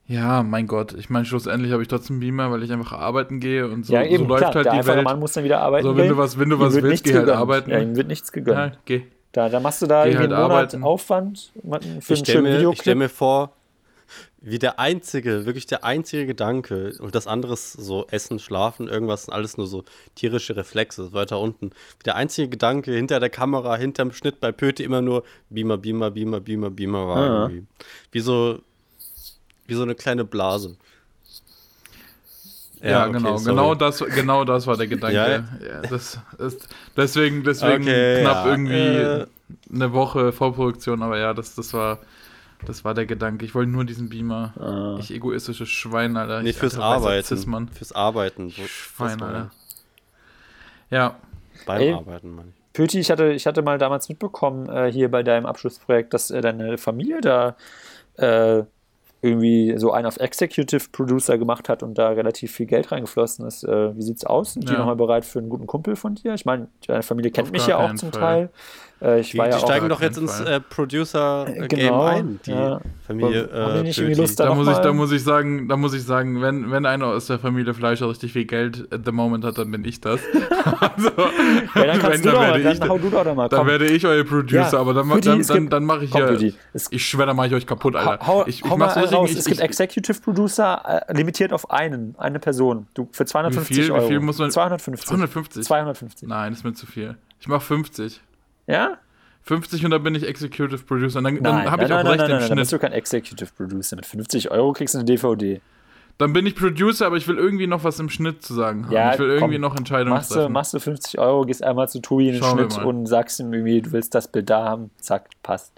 Ja, mein Gott. Ich meine, schlussendlich habe ich trotzdem Beamer, weil ich einfach arbeiten gehe und so, ja, eben, so läuft klar. halt der die Welt. Mann muss dann wieder arbeiten So, wenn du was, wenn du was wird willst, nichts geh halt gegönnt. arbeiten. Ja, ihm wird nichts gegönnt. Ja, geh. Da, da machst du da Geh irgendwie halt einen Monat arbeiten. Aufwand für ich einen stelle schönen mir, ich Videoclip. stell mir vor, wie der einzige, wirklich der einzige Gedanke und das andere ist so Essen, Schlafen, irgendwas sind alles nur so tierische Reflexe, weiter unten. Wie der einzige Gedanke hinter der Kamera, hinterm Schnitt bei Pöti immer nur Beamer, Beamer, Beamer, Beamer, Beamer war Ja. irgendwie. Wie so, wie so eine kleine Blase. Ja, okay, genau, sorry. genau das, genau das war der Gedanke. Ja, Ja, ja. das ist deswegen, deswegen Okay, knapp ja, irgendwie äh. eine Woche Vorproduktion, aber ja, das, das war, das war der Gedanke. Ich wollte nur diesen Beamer. Ah. Ich egoistisches Schwein, Alter. Nee, ich, fürs alter, Arbeiten. Fürs Arbeiten. wo- Schwein, das war- Alter. Ja, Beim Ey. Arbeiten, ich. Pöti, ich hatte, ich hatte mal damals mitbekommen, äh, hier bei deinem Abschlussprojekt, dass äh, deine Familie da äh, irgendwie so einen auf Executive Producer gemacht hat und da relativ viel Geld reingeflossen ist. Äh, wie sieht's aus? Sind die Ja. nochmal bereit für einen guten Kumpel von dir? Ich meine, deine Familie kennt Auf mich ja auch zum Fall. Teil. Äh, ich Die, war ja die auch. steigen doch jetzt ins äh, Producer-Game Genau, ein, die ja. Familie. Äh, nicht irgendwie. Lust, Da da muss, ich, da muss ich sagen, da muss ich sagen, wenn, wenn einer aus der Familie Fleischer richtig viel Geld at the moment hat, dann bin ich das. also, Ja, dann kannst du doch, werde ich, dann hau du doch da mal. dann komm. werde ich euer Producer, Ja, aber dann, dann, dann, dann mache ich komm, ja. Pütti, es- Ich schwöre, dann mache ich euch kaputt, Alter. Hau, ich, ich hau mal raus. ich, es gibt ich, Executive Producer äh, limitiert auf einen, eine Person. Du für 250 Wie viel- wie Euro. viel muss man- 250. 250. 250. Nein, das ist mir zu viel. Ich mache 50. Ja? 50 und dann bin ich Executive Producer. Und dann, dann habe ich nein, auch nein, recht nein, im nein, dann bist Schnitt. du kein Executive Producer. Mit 50 Euro kriegst du eine DVD. Dann bin ich Producer, aber ich will irgendwie noch was im Schnitt zu sagen haben. Ja, ich will irgendwie komm, noch Entscheidungen Machst du, treffen. machst du 50 Euro, gehst einmal zu Tobi in den Schauen Schnitt und sagst ihm irgendwie, du willst das Bild da haben. Zack, passt.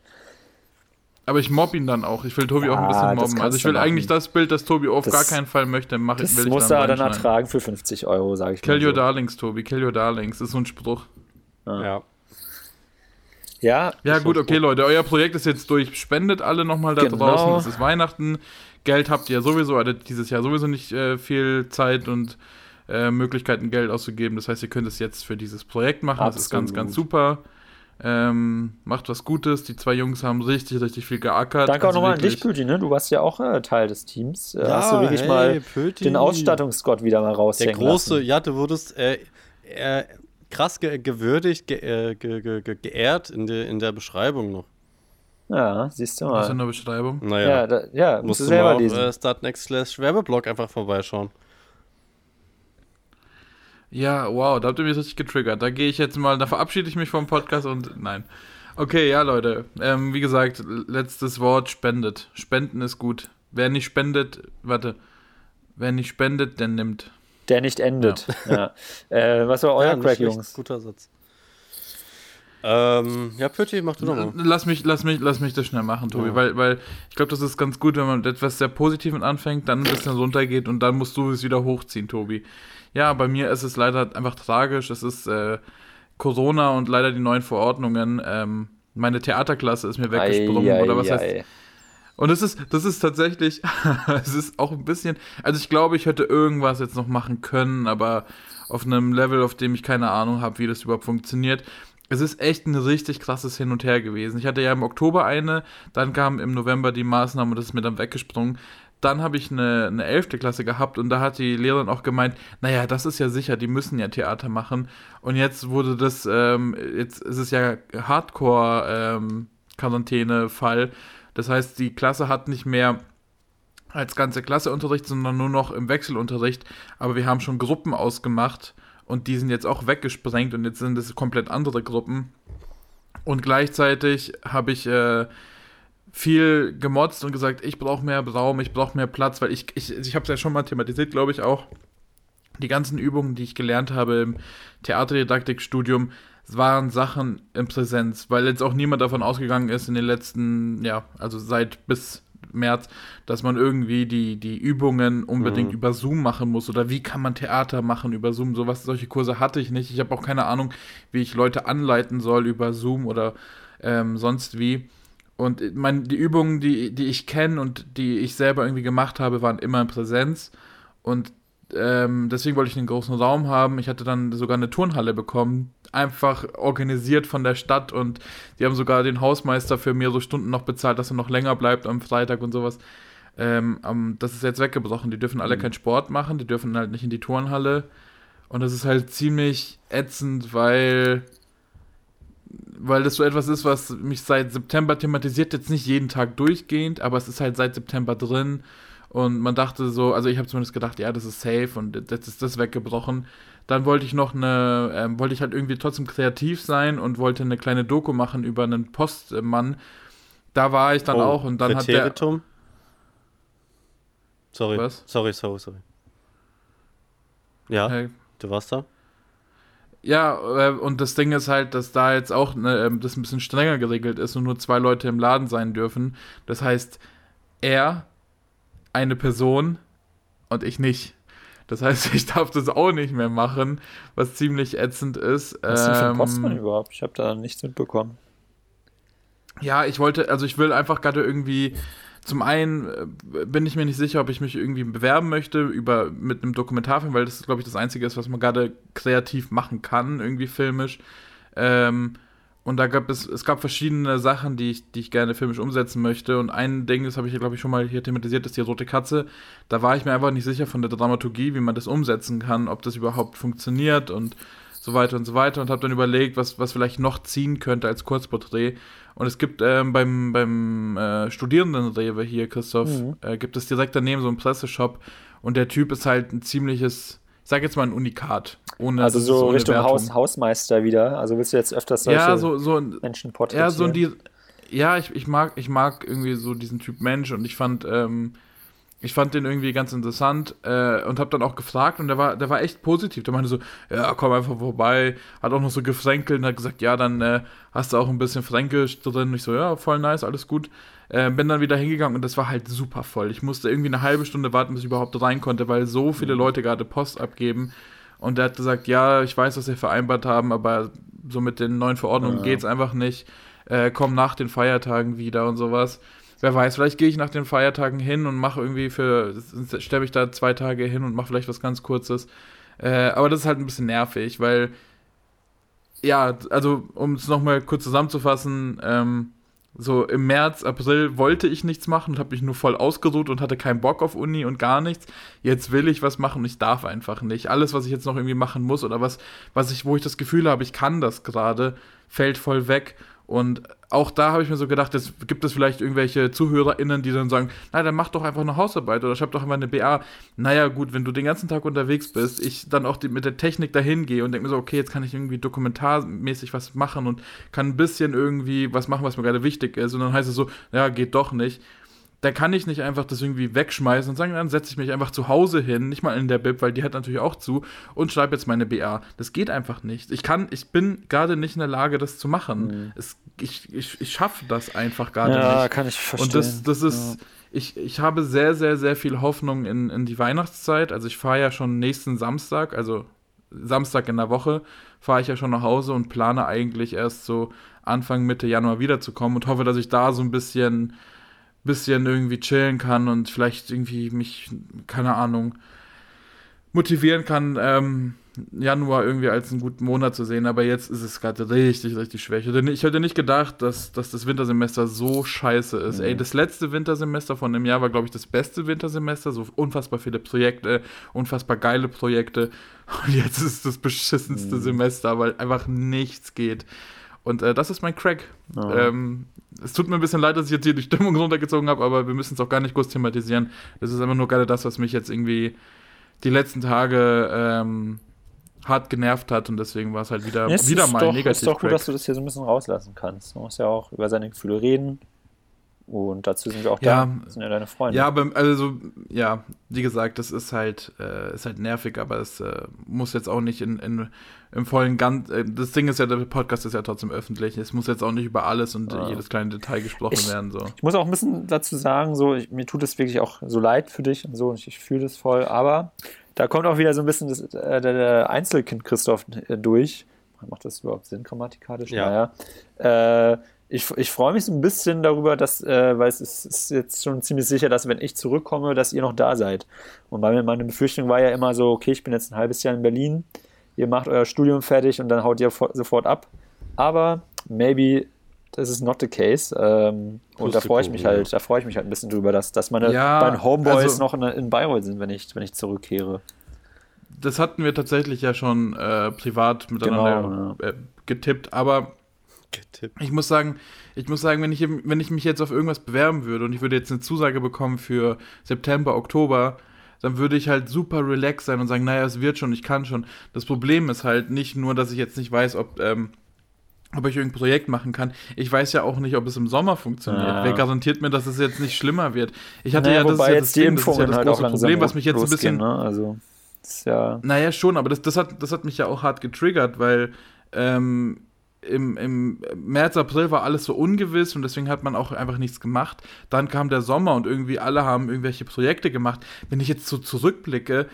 Aber ich mobb ihn dann auch. Ich will Tobi Ja, auch ein bisschen mobben. Also ich du will eigentlich das Bild, das Tobi auf Das- gar keinen Fall möchte, mache Das will ich muss dann er dann ertragen für 50 Euro, sage ich Kill mal. your So. darlings, Tobi. Kill your darlings. Das ist so ein Spruch. Ja. Ja, Ja, gut, okay, Leute. Euer Projekt ist jetzt durch. Spendet alle nochmal da Genau. draußen. Es ist Weihnachten. Geld habt ihr sowieso. Ihr hattet dieses Jahr sowieso nicht äh, viel Zeit und äh, Möglichkeiten, Geld auszugeben. Das heißt, ihr könnt es jetzt für dieses Projekt machen. Das ist ganz, Absolut. ganz super. Ähm, macht was Gutes. Die zwei Jungs haben richtig, richtig viel geackert. danke auch Also nochmal an dich, Püti, ne? Du warst ja auch äh, Teil des Teams. Äh, Ja, hast du wirklich hey, mal Pöti. den Ausstattungsgott wieder mal Der raushängen große, lassen. ja, du wurdest äh, äh, krass ge gewürdigt, ge äh, ge ge ge geehrt in, der in der Beschreibung noch. Ja, siehst du Was ist in mal. der Beschreibung? Naja, Ja, da, ja musst musst du du selber mal auf lesen. äh, Startnext slash Werbeblock einfach vorbeischauen. Ja, wow, da habt ihr mich richtig getriggert. Da gehe ich jetzt mal, da verabschiede ich mich vom Podcast und nein. Okay, ja, Leute. Ähm, wie gesagt, letztes Wort: spendet. Spenden ist gut. Wer nicht spendet, warte. Wer nicht spendet, der nimmt. Der nicht endet. Ja. Äh, was war euer Ja, Crack, Jungs? Guter Satz. Ähm, ja, Pötti, mach du doch mal. Lass mich, lass mich, lass mich das schnell machen, Tobi, Ja. weil, weil ich glaube, das ist ganz gut, wenn man mit etwas sehr Positiven anfängt, dann ein bisschen runtergeht und dann musst du es wieder hochziehen, Tobi. Ja, bei mir ist es leider einfach tragisch. Es ist äh, Corona und leider die neuen Verordnungen. Ähm, meine Theaterklasse ist mir weggesprungen Ei, oder ei, was heißt ei. Und es ist, das ist tatsächlich, es ist auch ein bisschen, also ich glaube, ich hätte irgendwas jetzt noch machen können, aber auf einem Level, auf dem ich keine Ahnung habe, wie das überhaupt funktioniert. Es ist echt ein richtig krasses Hin und Her gewesen. Ich hatte ja im Oktober eine, dann kam im November die Maßnahme und das ist mir dann weggesprungen. dann habe ich eine, eine 11. Klasse gehabt und da hat die Lehrerin auch gemeint, naja, das ist ja sicher, die müssen ja Theater machen. Und jetzt wurde das, ähm, jetzt ist es ja Hardcore-Quarantäne-Fall. Ähm, das heißt, die Klasse hat nicht mehr als ganze Klasse Unterricht, sondern nur noch im Wechselunterricht. Aber wir haben schon Gruppen ausgemacht und die sind jetzt auch weggesprengt und jetzt sind es komplett andere Gruppen. Und gleichzeitig habe ich äh, viel gemotzt und gesagt, ich brauche mehr Raum, ich brauche mehr Platz, weil ich, ich, ich habe es ja schon mal thematisiert, glaube ich auch. Die ganzen Übungen, die ich gelernt habe im Theaterdidaktikstudium, waren Sachen in Präsenz, weil jetzt auch niemand davon ausgegangen ist in den letzten, ja, also seit bis März, dass man irgendwie die, die Übungen unbedingt mhm. über Zoom machen muss oder wie kann man Theater machen über Zoom. Sowas, solche Kurse hatte ich nicht. Ich habe auch keine Ahnung, wie ich Leute anleiten soll über Zoom oder ähm, sonst wie. Und mein, die Übungen, die, die ich kenne und die ich selber irgendwie gemacht habe, waren immer in Präsenz. Und ähm, deswegen wollte ich einen großen Raum haben. Ich hatte dann sogar eine Turnhalle bekommen, einfach organisiert von der Stadt und die haben sogar den Hausmeister für mehrere Stunden noch bezahlt, dass er noch länger bleibt am Freitag und sowas. Ähm, das ist jetzt weggebrochen. Die dürfen alle mhm. keinen Sport machen, die dürfen halt nicht in die Turnhalle. Und das ist halt ziemlich ätzend, weil weil das so etwas ist, was mich seit September thematisiert, jetzt nicht jeden Tag durchgehend, aber es ist halt seit September drin. Und man dachte so, also ich habe zumindest gedacht, ja, das ist safe und jetzt ist das weggebrochen. Dann wollte ich noch eine, äh, wollte ich halt irgendwie trotzdem kreativ sein und wollte eine kleine Doku machen über einen Postmann. Da war ich dann oh, auch und dann hat der. Sorry. Was? Sorry, sorry, sorry. Ja, hey. du warst da? Ja, äh, und das Ding ist halt, dass da jetzt auch ne, ähm, das ein bisschen strenger geregelt ist und nur zwei Leute im Laden sein dürfen. Das heißt, er, eine Person und ich nicht. Das heißt, ich darf das auch nicht mehr machen, was ziemlich ätzend ist. Was ist denn für ähm, überhaupt? Ich habe da nichts mitbekommen. Ja, ich wollte, also ich will einfach gerade irgendwie zum einen äh, bin ich mir nicht sicher, ob ich mich irgendwie bewerben möchte über mit einem Dokumentarfilm, weil das glaube ich das Einzige ist, was man gerade kreativ machen kann, irgendwie filmisch. Ähm, und da gab es, es gab verschiedene Sachen, die ich, die ich gerne filmisch umsetzen möchte. Und ein Ding, das habe ich, glaube ich, schon mal hier thematisiert, ist die rote Katze. Da war ich mir einfach nicht sicher von der Dramaturgie, wie man das umsetzen kann, ob das überhaupt funktioniert und so weiter und so weiter. Und habe dann überlegt, was, was vielleicht noch ziehen könnte als Kurzporträt. Und es gibt ähm, beim, beim äh, Studierendenrewe hier, Christoph, mhm. äh, gibt es direkt daneben so einen Presseshop. Und der Typ ist halt ein ziemliches, ich sag jetzt mal ein Unikat. Ohne, also so Richtung Haus, Hausmeister wieder. Also willst du jetzt öfters solche ja, so, so, Menschen porträtieren? Ja, so die, ja ich, ich, mag, ich mag irgendwie so diesen Typ Mensch und ich fand, ähm, ich fand den irgendwie ganz interessant äh, und habe dann auch gefragt und der war, der war echt positiv. Der meinte so, ja, komm einfach vorbei. Hat auch noch so gefränkelt und hat gesagt, ja, dann äh, hast du auch ein bisschen Fränkisch drin. Und ich so, ja, voll nice, alles gut. Äh, bin dann wieder hingegangen und das war halt super voll. Ich musste irgendwie eine halbe Stunde warten, bis ich überhaupt rein konnte, weil so viele mhm. Leute gerade Post abgeben. Und der hat gesagt, ja, ich weiß, was wir vereinbart haben, aber so mit den neuen Verordnungen ja. geht's einfach nicht. Äh, komm nach den Feiertagen wieder und sowas wer weiß, vielleicht gehe ich nach den Feiertagen hin und mache irgendwie für, stelle mich da zwei Tage hin und mache vielleicht was ganz Kurzes. Äh, aber das ist halt ein bisschen nervig, weil, ja, also um es nochmal kurz zusammenzufassen, ähm, so im März, April wollte ich nichts machen und habe mich nur voll ausgeruht und hatte keinen Bock auf Uni und gar nichts. Jetzt will ich was machen und ich darf einfach nicht. Alles, was ich jetzt noch irgendwie machen muss oder was, was ich, wo ich das Gefühl habe, ich kann das gerade, fällt voll weg. Und auch da habe ich mir so gedacht, es gibt es vielleicht irgendwelche ZuhörerInnen, die dann sagen, na, dann mach doch einfach eine Hausarbeit oder schreib doch einfach eine BA. Naja, gut, wenn du den ganzen Tag unterwegs bist, ich dann auch die, mit der Technik dahin gehe und denke mir so, okay, jetzt kann ich irgendwie dokumentarmäßig was machen und kann ein bisschen irgendwie was machen, was mir gerade wichtig ist. Und dann heißt es so, ja, geht doch nicht da kann ich nicht einfach das irgendwie wegschmeißen und sagen, dann setze ich mich einfach zu Hause hin, nicht mal in der Bib, weil die hat natürlich auch zu und schreibe jetzt meine BA. Das geht einfach nicht. Ich kann, ich bin gerade nicht in der Lage, das zu machen. Mhm. Es, ich ich, ich schaffe das einfach gerade ja, nicht. Ja, kann ich verstehen. Und das, das ist, ja. ich, ich habe sehr, sehr, sehr viel Hoffnung in, in die Weihnachtszeit. Also ich fahre ja schon nächsten Samstag, also Samstag in der Woche, fahre ich ja schon nach Hause und plane eigentlich erst so Anfang, Mitte Januar wiederzukommen und hoffe, dass ich da so ein bisschen bisschen irgendwie chillen kann und vielleicht irgendwie mich, keine Ahnung, motivieren kann, ähm, Januar irgendwie als einen guten Monat zu sehen, aber jetzt ist es gerade richtig, richtig schwer. Ich hätte, nicht, ich hätte nicht gedacht, dass, dass das Wintersemester so scheiße ist. Mhm. Ey, das letzte Wintersemester von dem Jahr war, glaube ich, das beste Wintersemester. So unfassbar viele Projekte, unfassbar geile Projekte. Und jetzt ist das beschissenste mhm. Semester, weil einfach nichts geht. Und äh, das ist mein Crack. Oh. Ähm, es tut mir ein bisschen leid, dass ich jetzt hier die Stimmung runtergezogen habe, aber wir müssen es auch gar nicht groß thematisieren. Das ist einfach nur gerade das, was mich jetzt irgendwie die letzten Tage ähm, hart genervt hat und deswegen war es halt wieder, es wieder mal doch, negativ. Es ist doch gut, dass du das hier so ein bisschen rauslassen kannst. Man muss ja auch über seine Gefühle reden. Und dazu sind wir auch ja, da. Das sind ja deine Freunde. Ja, aber also, ja, wie gesagt, das ist halt, äh, ist halt nervig, aber es äh, muss jetzt auch nicht in, in im vollen Ganz. Äh, das Ding ist ja, der Podcast ist ja trotzdem öffentlich. Es muss jetzt auch nicht über alles und ja. jedes kleine Detail gesprochen ich, werden. So. Ich muss auch ein bisschen dazu sagen, so, ich, mir tut es wirklich auch so leid für dich und so, und ich, ich fühle das voll, aber da kommt auch wieder so ein bisschen das, äh, der, der, Einzelkind Christoph äh, durch. Macht das überhaupt Sinn grammatikalisch? Ja. Naja. Äh, ich, ich freue mich so ein bisschen darüber, dass, äh, weil es ist, ist, jetzt schon ziemlich sicher, dass wenn ich zurückkomme, dass ihr noch da seid. Und weil meine Befürchtung war ja immer so, okay, ich bin jetzt ein halbes Jahr in Berlin, ihr macht euer Studium fertig und dann haut ihr sofort ab. Aber maybe das ist not the case. Ähm, und da freue ich mich halt, da freue ich mich halt ein bisschen drüber, dass, dass meine ja, beiden Homeboys also, noch in, in Bayreuth sind, wenn ich, wenn ich zurückkehre. Das hatten wir tatsächlich ja schon äh, privat miteinander genau, ja. äh, getippt, aber getippt. ich muss sagen, ich muss sagen, wenn ich, wenn ich mich jetzt auf irgendwas bewerben würde und ich würde jetzt eine Zusage bekommen für September, Oktober, dann würde ich halt super relaxed sein und sagen, naja, es wird schon, ich kann schon. Das Problem ist halt nicht nur, dass ich jetzt nicht weiß, ob ähm, ob ich irgendein Projekt machen kann. Ich weiß ja auch nicht, ob es im Sommer funktioniert. Ja. Wer garantiert mir, dass es jetzt nicht schlimmer wird? Ich hatte naja, ja das, ja das, Ding, das, ist ja das halt große Problem, was mich jetzt ein bisschen. Ne? Also, ja naja, schon, aber das, das, hat, das hat mich ja auch hart getriggert, weil ähm, im, im März, April war alles so ungewiss und deswegen hat man auch einfach nichts gemacht. Dann kam der Sommer und irgendwie alle haben irgendwelche Projekte gemacht. Wenn ich jetzt so zurückblicke,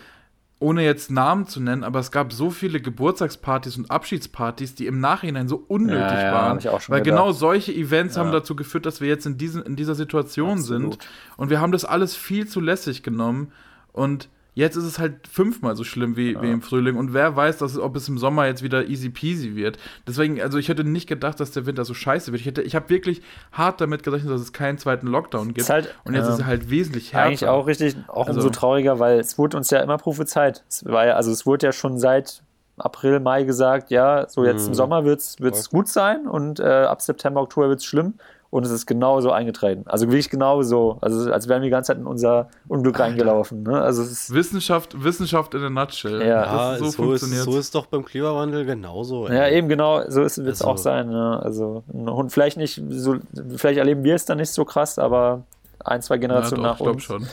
ohne jetzt Namen zu nennen, aber es gab so viele Geburtstagspartys und Abschiedspartys, die im Nachhinein so unnötig ja, ja, waren. weil gedacht. genau solche Events ja. haben dazu geführt, dass wir jetzt in, diesen, in dieser Situation Absolut. sind. Und wir haben das alles viel zu lässig genommen. Und Jetzt ist es halt fünfmal so schlimm wie, ja. wie im Frühling und wer weiß, dass, ob es im Sommer jetzt wieder easy peasy wird. Deswegen, also ich hätte nicht gedacht, dass der Winter so scheiße wird. Ich, hätte, ich habe wirklich hart damit gerechnet, dass es keinen zweiten Lockdown gibt. Halt, und jetzt äh, ist es halt wesentlich härter. Eigentlich auch richtig, auch also, umso trauriger, weil es wurde uns ja immer prophezeit. Es war ja, also es wurde ja schon seit April, Mai gesagt, ja, so jetzt im mhm. Sommer wird es gut sein und äh, ab September, Oktober wird es schlimm und es ist genauso eingetreten. Also wirklich genauso. Also als wären wir die ganze Zeit in unser Unglück reingelaufen. Ne? Also Wissenschaft, Wissenschaft in a nutshell. Ja, ja so, so, funktioniert ist, so ist doch beim Klimawandel genauso. Ey. Ja, eben genau, so wird es also. auch sein. Ne? Also und vielleicht nicht so, vielleicht erleben wir es dann nicht so krass, aber ein, zwei Generationen ja, doch, nach uns. schon.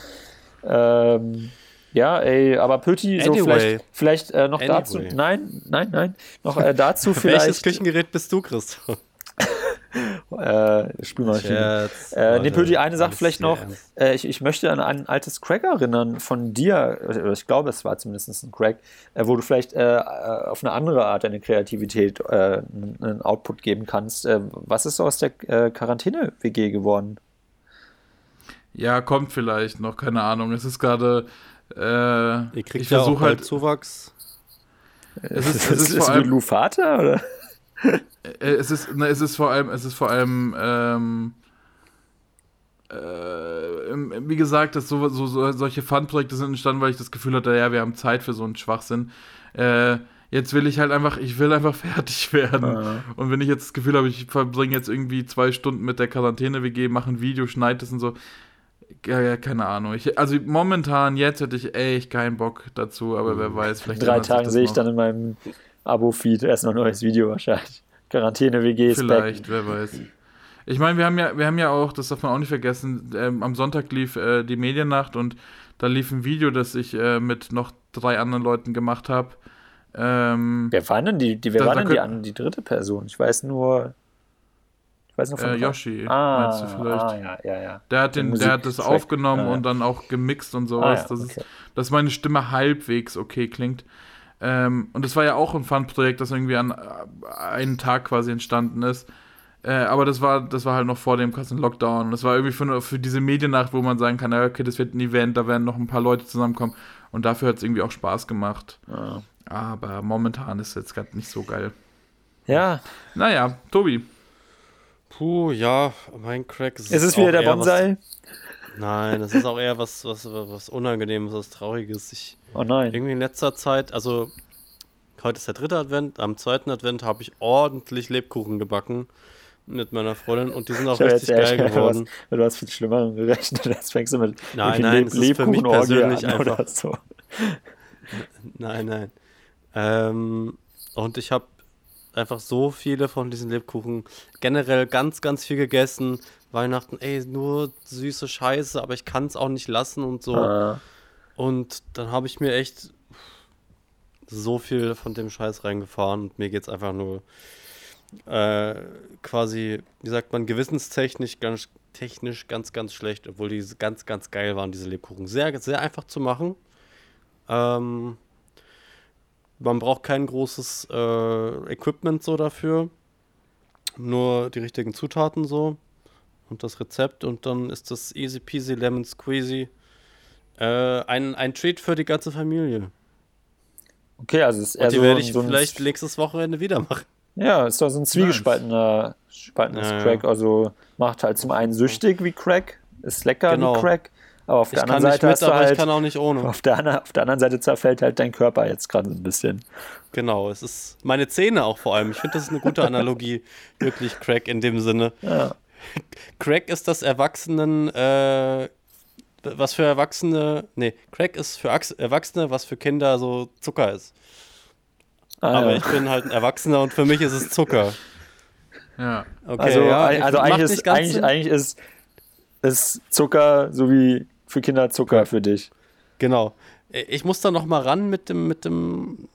Ähm, ja, ey, aber Pöti, so anyway. vielleicht, vielleicht äh, noch anyway. dazu. Nein, nein, nein. Noch äh, dazu vielleicht. Welches Küchengerät bist du, Christoph? Äh, Spülmaschine. äh, nee, Pöti, eine Sache vielleicht noch. Äh, ich, ich möchte an ein altes Crack erinnern von dir, oder ich glaube, es war zumindest ein Crack, äh, wo du vielleicht äh, äh, auf eine andere Art deine Kreativität äh, einen Output geben kannst. was ist so aus der Quarantäne-WG geworden? Ja, kommt vielleicht noch, keine Ahnung. Es ist gerade. Ihr kriegt ich ja auch halt Zuwachs. Es ist, es ist, ist vor allem Lou Vater, oder? Äh, es ist, ne, es ist vor allem, es ist vor allem, ähm, äh, wie gesagt, dass so, so, so solche Fun-Projekte sind entstanden, weil ich das Gefühl hatte, ja, wir haben Zeit für so einen Schwachsinn. Äh, jetzt will ich halt einfach, ich will einfach fertig werden. Ah. Und wenn ich jetzt das Gefühl habe, ich verbringe jetzt irgendwie zwei Stunden mit der Quarantäne-WG, mache ein Video, schneide es und so. Ja, ja, keine Ahnung. Ich, also momentan, jetzt hätte ich echt keinen Bock dazu, aber wer weiß, vielleicht. In drei Tagen sehe ich dann in meinem Abo-Feed erst noch ein neues Video wahrscheinlich. Quarantäne-WG ist Vielleicht, back. wer weiß. Ich meine, wir haben ja, wir haben ja auch, das darf man auch nicht vergessen, ähm, am Sonntag lief äh, die Mediennacht und da lief ein Video, das ich äh, mit noch drei anderen Leuten gemacht habe. Ähm, wer war denn die, die, wer war denn die, die dritte Person? Ich weiß nur. Ich weiß noch von äh, Yoshi, ah, meinst du vielleicht? Ah, ja, ja, ja. Der hat, den, der hat das aufgenommen ah, und dann auch gemixt und sowas. Ah, ja, das okay. ist, dass meine Stimme halbwegs okay klingt. Ähm, und das war ja auch ein Fun-Projekt, das irgendwie an äh, einem Tag quasi entstanden ist. Äh, aber das war, das war halt noch vor dem krassen Lockdown. Das war irgendwie für, für diese Mediennacht, wo man sagen kann, okay, das wird ein Event, da werden noch ein paar Leute zusammenkommen. Und dafür hat es irgendwie auch Spaß gemacht. Ja. Aber momentan ist es jetzt gerade nicht so geil. Ja. Naja, Tobi. Puh, ja, mein Crack ist. Ist es wieder auch der Bonsai? Was, nein, das ist auch eher was, was, was Unangenehmes, was Trauriges. Ich, Oh nein. irgendwie in letzter Zeit, also heute ist der dritte Advent, am zweiten Advent habe ich ordentlich Lebkuchen gebacken mit meiner Freundin und die sind auch richtig geil geworden. Was, mit was viel Schlimmerem gerechnet. Jetzt fängst du mit Nein, nein, das ist für mich Lebkuchenorgie persönlich an oder einfach- so. Nein, nein. Ähm, und ich habe einfach so viele von diesen Lebkuchen generell ganz, ganz viel gegessen. Weihnachten, ey, nur süße Scheiße, aber ich kann es auch nicht lassen und so. Ah, Und dann habe ich mir echt so viel von dem Scheiß reingefahren und mir geht es einfach nur äh, quasi, wie sagt man, gewissenstechnisch ganz, technisch ganz, ganz schlecht, obwohl die ganz, ganz geil waren, diese Lebkuchen. Sehr, sehr einfach zu machen. Ähm, man braucht kein großes äh, Equipment so dafür. Nur die richtigen Zutaten so. Und das Rezept und dann ist das easy peasy lemon squeezy. Äh, ein, ein Treat für die ganze Familie. okay, also es ist eher Und die so, werde ich so vielleicht nächstes Wochenende wieder machen. Ja, ist doch so ein zwiegespaltener spaltenes Ja. Crack. Also macht halt zum einen süchtig wie Crack, ist lecker Genau. wie Crack, aber auf Ich der kann anderen nicht Seite mit, hast du halt ich kann auch nicht ohne. auf der, anderen- auf der anderen Seite zerfällt halt dein Körper jetzt gerade so ein bisschen. Genau, es ist meine Zähne auch vor allem. Ich finde, das ist eine gute Analogie. Wirklich Crack in dem Sinne. Ja. Crack ist das Erwachsenen, äh, was für Erwachsene, nee, Crack ist für Achs- Erwachsene, was für Kinder so Zucker ist. Ah, Aber ja. ich bin halt ein Erwachsener und für mich ist es Zucker. Ja. Okay, also, ja, also eigentlich, ist, eigentlich, eigentlich ist, ist Zucker so wie für Kinder Zucker für dich. Genau. Ich muss da noch mal ran mit dem, mit dem,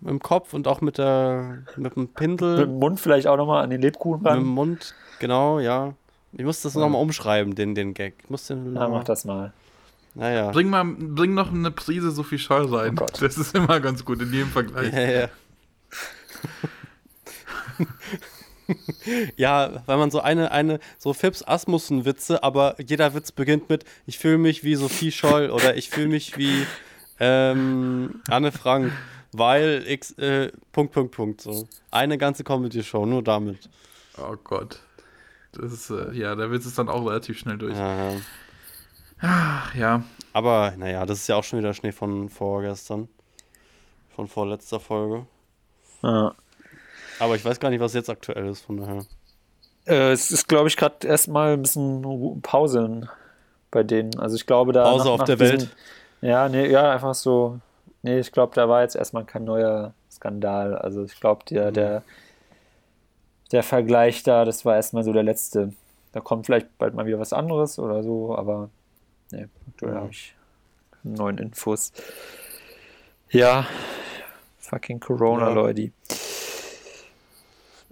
mit dem Kopf und auch mit der, mit dem Pinsel. Mit dem Mund vielleicht auch nochmal an den Lebkuchen Mit dem ran. Mund, genau, ja. Ich muss das nochmal umschreiben, den, den Gag. Ich muss den Ja, noch mach mal, das mal. Naja. Bring, mal, bring noch eine Prise Sophie Scholl rein. Oh Gott. das ist immer ganz gut in jedem Vergleich. Ja, ja. ja, weil man so eine, eine, so Fips Asmussen-Witze, aber jeder Witz beginnt mit, ich fühle mich wie Sophie Scholl oder ich fühle mich wie ähm, Anne Frank, weil x, äh, Punkt, Punkt, Punkt, so. Eine ganze Comedy-Show, nur damit. Oh Gott. Das ist, äh, ja, der Witz ist dann auch relativ schnell durch. Ja. Ach, ja. Aber, naja, das ist ja auch schon wieder Schnee von vorgestern. Von vorletzter Folge. Ja. Aber ich weiß gar nicht, was jetzt aktuell ist, von daher. Äh, es ist, glaube ich, gerade erstmal ein bisschen Pause bei denen. Also ich glaube, da. Pause auf der Welt? Ja, nee, ja, einfach so. Nee, ich glaube, da war jetzt erstmal kein neuer Skandal. Also ich glaube, Mhm. der, der, Vergleich da, das war erstmal so der letzte. Da kommt vielleicht bald mal wieder was anderes oder so, aber nee, aktuell Mhm. habe ich neuen Infos. Ja, fucking Corona, Ja. Leute.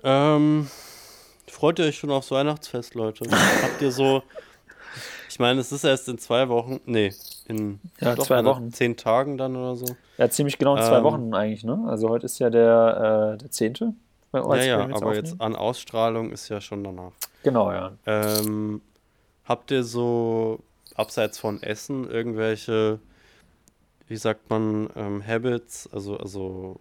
Ähm, freut ihr euch schon aufs Weihnachtsfest, Leute? Habt ihr so. Ich meine, es ist erst in zwei Wochen. Nee, in Ja, doch, zwei Wochen. zehn Tagen dann oder so. Ja, ziemlich genau in zwei Ähm, Wochen eigentlich, ne? Also heute ist ja der, äh, der 10. bei uns, ja, ja, aber jetzt an Ausstrahlung ist ja schon danach. Genau, ja. Ähm, habt ihr so, abseits von Essen, irgendwelche, wie sagt man, ähm, Habits, also, also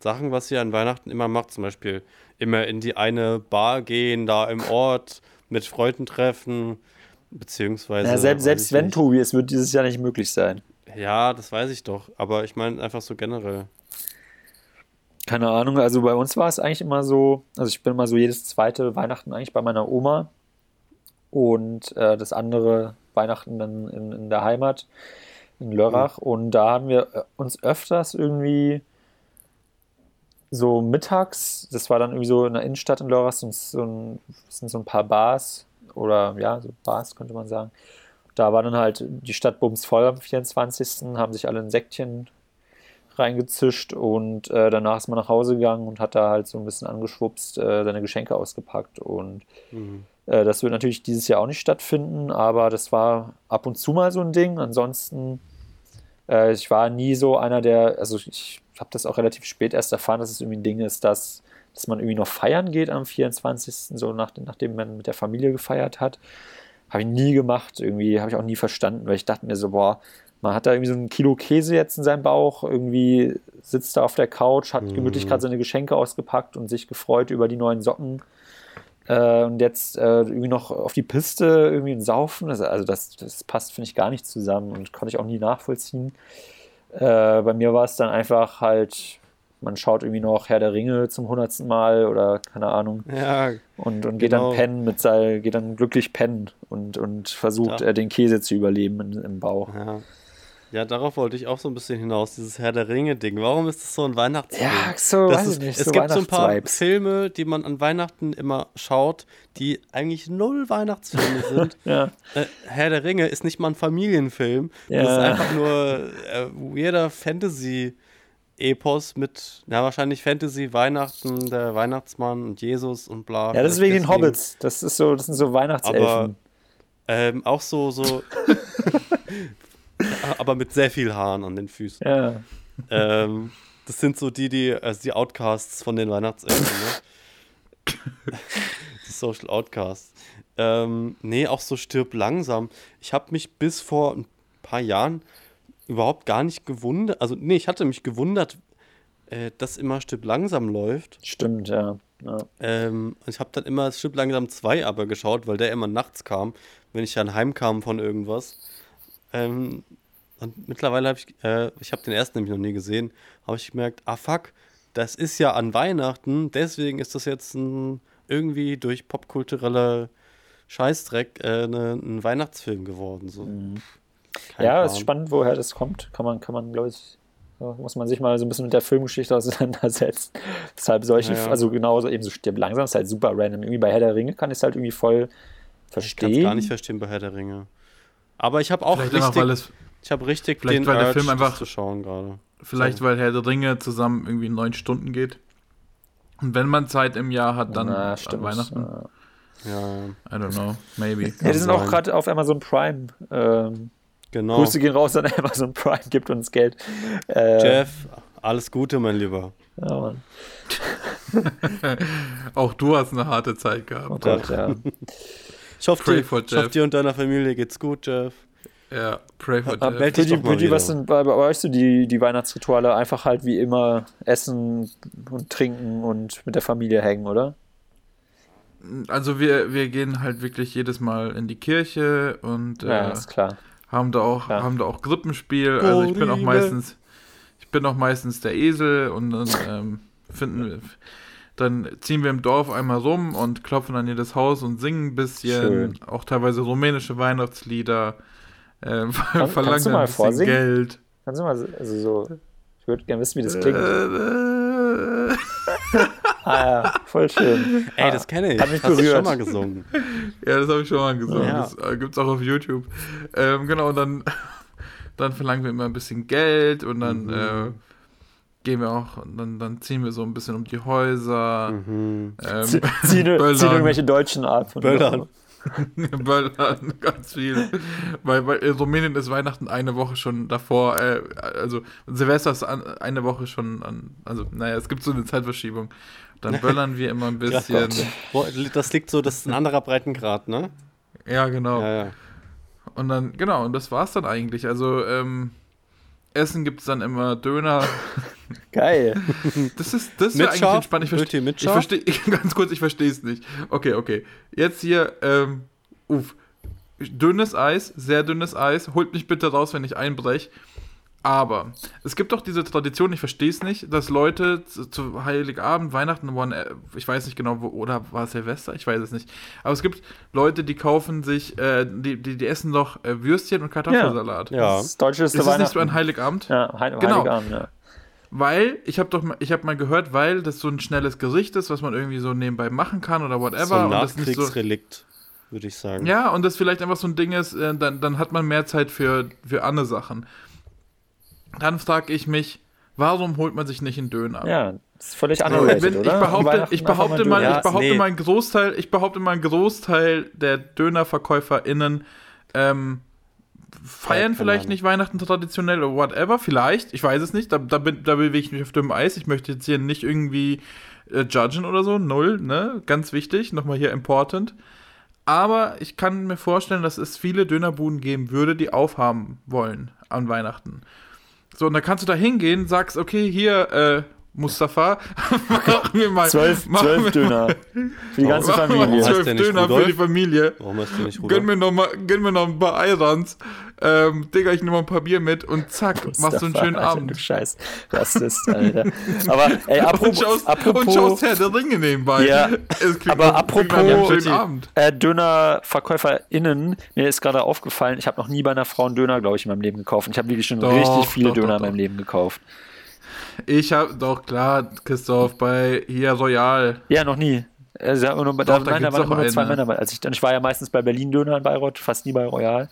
Sachen, was ihr an Weihnachten immer macht? Zum Beispiel immer in die eine Bar gehen, da im Ort, mit Freunden treffen, beziehungsweise. ja selbst selbst wenn, nicht. Tobi, es wird dieses Jahr nicht möglich sein. Ja, das weiß ich doch, aber ich meine einfach so generell. Keine Ahnung, also bei uns war es eigentlich immer so, also ich bin immer so jedes zweite Weihnachten eigentlich bei meiner Oma und äh, das andere Weihnachten dann in, in der Heimat in Lörrach und da haben wir äh, uns öfters irgendwie so mittags, das war dann irgendwie so in der Innenstadt in Lörrach, sind so ein, sind so ein paar Bars oder ja, so Bars könnte man sagen. Da war dann halt die Stadt bums voll am 24. haben sich alle ein Säckchen reingezischt und äh, danach ist man nach Hause gegangen und hat da halt so ein bisschen angeschwupst, äh, seine Geschenke ausgepackt und Mhm. äh, das wird natürlich dieses Jahr auch nicht stattfinden, aber das war ab und zu mal so ein Ding. Ansonsten, äh, ich war nie so einer, der, also ich habe das auch relativ spät erst erfahren, dass es irgendwie ein Ding ist, dass dass man irgendwie noch feiern geht am 24. so nach, nachdem man mit der Familie gefeiert hat. Habe ich nie gemacht, irgendwie habe ich auch nie verstanden, weil ich dachte mir so, boah, man hat da irgendwie so ein Kilo Käse jetzt in seinem Bauch, irgendwie sitzt da auf der Couch, hat gemütlich Mhm. gerade seine Geschenke ausgepackt und sich gefreut über die neuen Socken. Äh, und jetzt äh, irgendwie noch auf die Piste irgendwie ein Saufen. Also, also das, das passt, finde ich, gar nicht zusammen und konnte ich auch nie nachvollziehen. Äh, bei mir war es dann einfach halt, man schaut irgendwie noch Herr der Ringe zum hundertsten Mal oder keine Ahnung Ja, und, und geht Genau. dann pennen mit sein, geht dann glücklich pennen und, und versucht Ja. äh, den Käse zu überleben in, im Bauch. ja. Ja, darauf wollte ich auch so ein bisschen hinaus, dieses Herr der Ringe-Ding. Warum ist das so ein Weihnachtsfilm? Ja, so, Das weiß ist, ich nicht, es so gibt so ein paar. Filme, die man an Weihnachten immer schaut, die eigentlich null Weihnachtsfilme sind. Ja, Äh, Herr der Ringe ist nicht mal ein Familienfilm. Ja. Das ist einfach nur äh, weirder Fantasy-Epos mit, na wahrscheinlich Fantasy, Weihnachten, der Weihnachtsmann und Jesus und bla. ja das ist wegen den. Hobbits. Das ist so, das sind so Weihnachtselfen. Aber ähm, auch so, so. aber mit sehr viel Haaren an den Füßen. ja. Ähm, das sind so die, die, also die Outcasts von den Weihnachtselfen, ne? die Social Outcasts. Ähm, nee, auch so stirb langsam. Ich habe mich bis vor ein paar Jahren überhaupt gar nicht gewundert. Also, nee, ich hatte mich gewundert, äh, dass immer stirb langsam läuft. Stimmt, ja. ja. Ähm, ich habe dann immer Stirb langsam 2 aber geschaut, weil der immer nachts kam, wenn ich dann heimkam von irgendwas. Ähm, und mittlerweile habe ich, äh, ich habe den ersten nämlich noch nie gesehen, habe ich gemerkt, ah fuck, das ist ja an Weihnachten, deswegen ist das jetzt ein, irgendwie durch popkulturelle Scheißdreck äh, ne, ein Weihnachtsfilm geworden. So. Kein ja, es Plan. ist spannend, woher das kommt. Kann man, kann man, glaube ich, muss man sich mal so ein bisschen mit der Filmgeschichte auseinandersetzen. Deshalb solche, Ja, ja. also genauso eben so stirb langsam ist halt super random. Irgendwie bei Herr der Ringe kann ich es halt irgendwie voll Ich kann es verstehen. gar nicht verstehen bei Herr der Ringe. Aber ich habe auch Vielleicht einfach, richtig, weil es, ich habe richtig vielleicht, den weil der Urge, Film einfach- zu schauen gerade. vielleicht weil Herr der Ringe zusammen irgendwie neun Stunden geht. Und wenn man Zeit im Jahr hat, dann Na, an stimmt. Weihnachten. Ja. Ja, I don't know, maybe. Ja, die sind auch gerade auf Amazon Prime. Ähm, genau. Grüße gehen raus an Amazon Prime, gibt uns Geld. Äh, Jeff, alles Gute, mein Lieber. Ja, Mann. Auch du hast eine harte Zeit gehabt. Oh Gott, ja. Ich hoffe, Pray dir, for ich hoffe, dir und deiner Familie geht's gut, Jeff. Ja, pray for doch mal Pütti, wieder. was sind bei, bei euch so die, die Weihnachtsrituale? Einfach halt wie immer essen und trinken und mit der Familie hängen, oder? Also wir, wir gehen halt wirklich jedes Mal in die Kirche und Ja, äh, ist klar. haben da auch Ja. haben da auch Krippenspiel. Also ich bin auch meistens ich bin auch meistens der Esel und dann ähm, finden wir dann ziehen wir im Dorf einmal rum und klopfen an jedes Haus und singen ein bisschen, Schön. auch teilweise rumänische Weihnachtslieder, äh, kannst verlangen du dann mal ein bisschen vorsingen? Geld. Kannst du mal, so- also so, ich würde gerne wissen, wie das klingt. Äh, Ah ja, voll schön. Ey, das kenne ich. Hat mich Hast du schon mal gesungen. Ja, das habe ich schon mal gesagt. Ja. Das äh, gibt's auch auf YouTube. Ähm, genau, und dann, dann verlangen wir immer ein bisschen Geld und dann Mhm. äh, gehen wir auch, und dann, dann ziehen wir so ein bisschen um die Häuser. Mhm. Ähm, Ziehen, ziehen irgendwelche Deutschen ab. Böllern. Böllern, ganz viel. Weil, weil in Rumänien ist Weihnachten eine Woche schon davor, äh, also Silvester ist an, eine Woche schon an, also naja, es gibt so eine Zeitverschiebung. Dann böllern wir immer ein bisschen. Wo- Das liegt so, das ist ein anderer Breitengrad, ne? ja, genau. Ja, ja. Und dann, genau, und das war's dann eigentlich. Also, ähm, Essen gibt's dann immer Döner. Geil. Das ist, das ist Mit eigentlich entspannt. Ich verstehe, ich Schaf? verstehe, ganz kurz, ich verstehe es nicht. Okay, okay. Jetzt hier, ähm, uff. Dünnes Eis, sehr dünnes Eis. Holt mich bitte raus, wenn ich einbrech. Aber es gibt doch diese Tradition, ich verstehe es nicht, dass Leute zu, zu Heiligabend, Weihnachten, one, ich weiß nicht genau, wo, oder war es Silvester? Ich weiß es nicht. Aber es gibt Leute, die kaufen sich, äh, die, die, die essen doch äh, Würstchen und Kartoffelsalat. Ja. Das Deutsche ist das nicht so Weihnachten. ein Heiligabend? ja, Heil Genau. Heiligabend, ja. Weil, ich habe doch mal, ich habe mal gehört, weil das so ein schnelles Gericht ist, was man irgendwie so nebenbei machen kann oder whatever. So ein und das nicht so, Nachkriegsrelikt, würde ich sagen. ja, und das vielleicht einfach so ein Ding ist, äh, dann, dann hat man mehr Zeit für, für andere Sachen. Dann frage ich mich, warum holt man sich nicht einen Döner? Ja, das ist völlig wenn, ich oder? behaupte, ich behaupte mal, ich behaupte nee. mal einen Großteil, ich behaupte mal einen Großteil der DönerverkäuferInnen ähm, feiern keine vielleicht nicht Weihnachten traditionell oder whatever, vielleicht, ich weiß es nicht, da, da, bin, da bewege ich mich auf dünnem Eis. Ich möchte jetzt hier nicht irgendwie äh, judgen oder so. Null, ne? Ganz wichtig. Nochmal hier important. Aber ich kann mir vorstellen, dass es viele Dönerbuden geben würde, die aufhaben wollen an Weihnachten. So, und dann kannst du da hingehen, sagst, okay, hier, äh, Mustafa, machen wir mal. Zwölf, machen zwölf wir- Döner. Für die ganze Familie. Zwölf Döner für die Familie. Warum heißt der nicht Rudolf? Gönn mir noch mal, gönn mir noch ein paar Eirans. Ähm, Digga, ich nehme mal ein paar Bier mit und zack, machst du einen Mustafa, schönen Alter, Abend. Du Scheiß Rassist, Alter. Aber, ey, Und apropos, schaust, und apropos schaust Herr der Ringe nebenbei. Ja, Es klingt aber apropos- einem schönen Abend. äh, Dönerverkäuferinnen, mir ist gerade aufgefallen, ich habe noch nie bei einer Frau einen Döner, glaube ich, in meinem Leben gekauft. Und ich habe wirklich schon Doch, richtig viele doch, Döner doch, in meinem. Leben gekauft. Ich hab, doch klar, Christoph, bei hier Royal. Ja, noch nie. Also, immer nur, da, Doch, da nein, da waren immer nur zwei eine. Männer. Als ich, ich war ja meistens bei Berlin Döner in Bayreuth, fast nie bei Royal.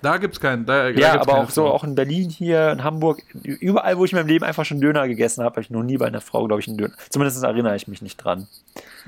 Da gibt's keinen. Da, da Ja, gibt's aber auch so, Frau. auch in Berlin hier, in Hamburg, überall, wo ich in meinem Leben einfach schon Döner gegessen habe, habe ich noch nie bei einer Frau, glaube ich, einen Döner. Zumindest erinnere ich mich nicht dran.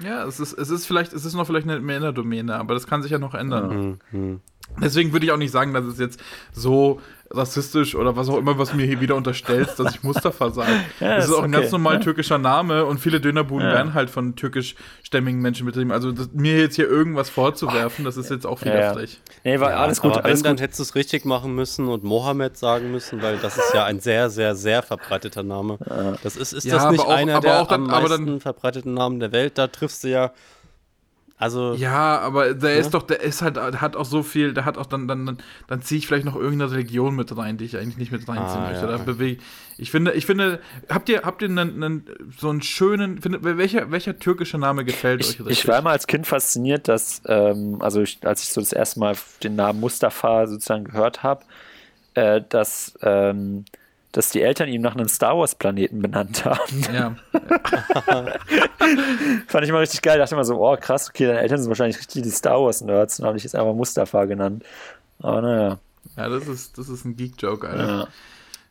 Ja, es ist, es ist vielleicht, es ist noch vielleicht eine Männerdomäne, aber das kann sich ja noch ändern. Hm, hm. Deswegen würde ich auch nicht sagen, dass es jetzt so rassistisch oder was auch immer, was mir hier wieder unterstellst, dass ich Mustafa sage. Ja, es ist auch ein okay. ganz normal Ja. türkischer Name und viele Dönerbuden Ja. werden halt von türkischstämmigen Menschen betrieben. Also das, mir jetzt hier irgendwas vorzuwerfen, das ist jetzt auch Ja, ja. widerlich. Nee, war Ja, alles gut, aber alles wenn, dann gut. hättest du es richtig machen müssen und Mohammed sagen müssen, weil das ist ja ein sehr, sehr, sehr verbreiteter Name. Das ist, ist Ja, das nicht auch- einer aber der auch dann- am aber meisten dann- verbreiteten Namen der Welt? Da triffst du ja, also, Ja, aber der Ja. ist doch, der ist halt, der hat auch so viel, der hat auch dann, dann, dann, dann ziehe ich vielleicht noch irgendeine Religion mit rein, die ich eigentlich nicht mit reinziehen Ah, möchte. ja. Da bewege ich finde, ich finde, habt ihr, habt ihr einen, einen, so einen schönen, findet, welcher, welcher türkische Name gefällt Ich, euch ich war immer als Kind fasziniert, dass, ähm, also ich, als ich so das erste Mal den Namen Mustafa sozusagen gehört habe, äh, dass, ähm, dass die Eltern ihn nach einem Star Wars Planeten benannt haben. Ja, Fand ich immer richtig geil. Dachte immer so, oh krass, okay, deine Eltern sind wahrscheinlich richtig die Star Wars Nerds. Dann habe ich jetzt einfach Mustafa genannt. Aber naja. ja, das ist, das ist ein Geek-Joke, Alter.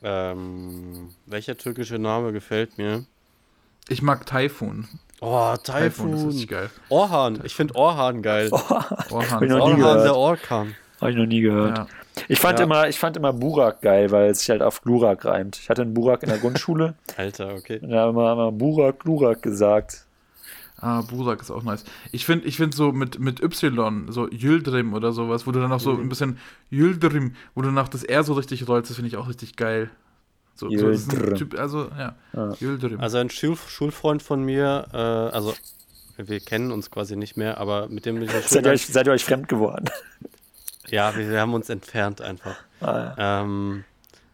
Ja. ähm, welcher türkische Name gefällt mir? Ich mag Taifun. Oh, Taifun ist Taifun. richtig geil. Orhan, ich finde Orhan geil. Orhan. Orhan, gehört. der Orkan. Habe ich noch nie gehört. Ja. Ich fand Ja. immer, ich fand immer Burak geil, weil es sich halt auf Glurak reimt. Ich hatte einen Burak in der Grundschule Alter, okay. und da haben wir immer Burak, Glurak gesagt. Ah, Burak ist auch nice. Ich finde ich find so mit, mit Y, so Yıldrim oder sowas, wo du dann auch so ein bisschen Yıldrim, wo du nach das R so richtig rollst, das finde ich auch richtig geil. So, so ein typ, also, ja, Ja. Yıldırım. Also ein Schul Schulfreund von mir, äh, also wir kennen uns quasi nicht mehr, aber mit dem bin ich Seid ihr, euch, seid ihr euch fremd geworden? Ja, wir, wir haben uns entfernt einfach. Ah, ja. Ähm,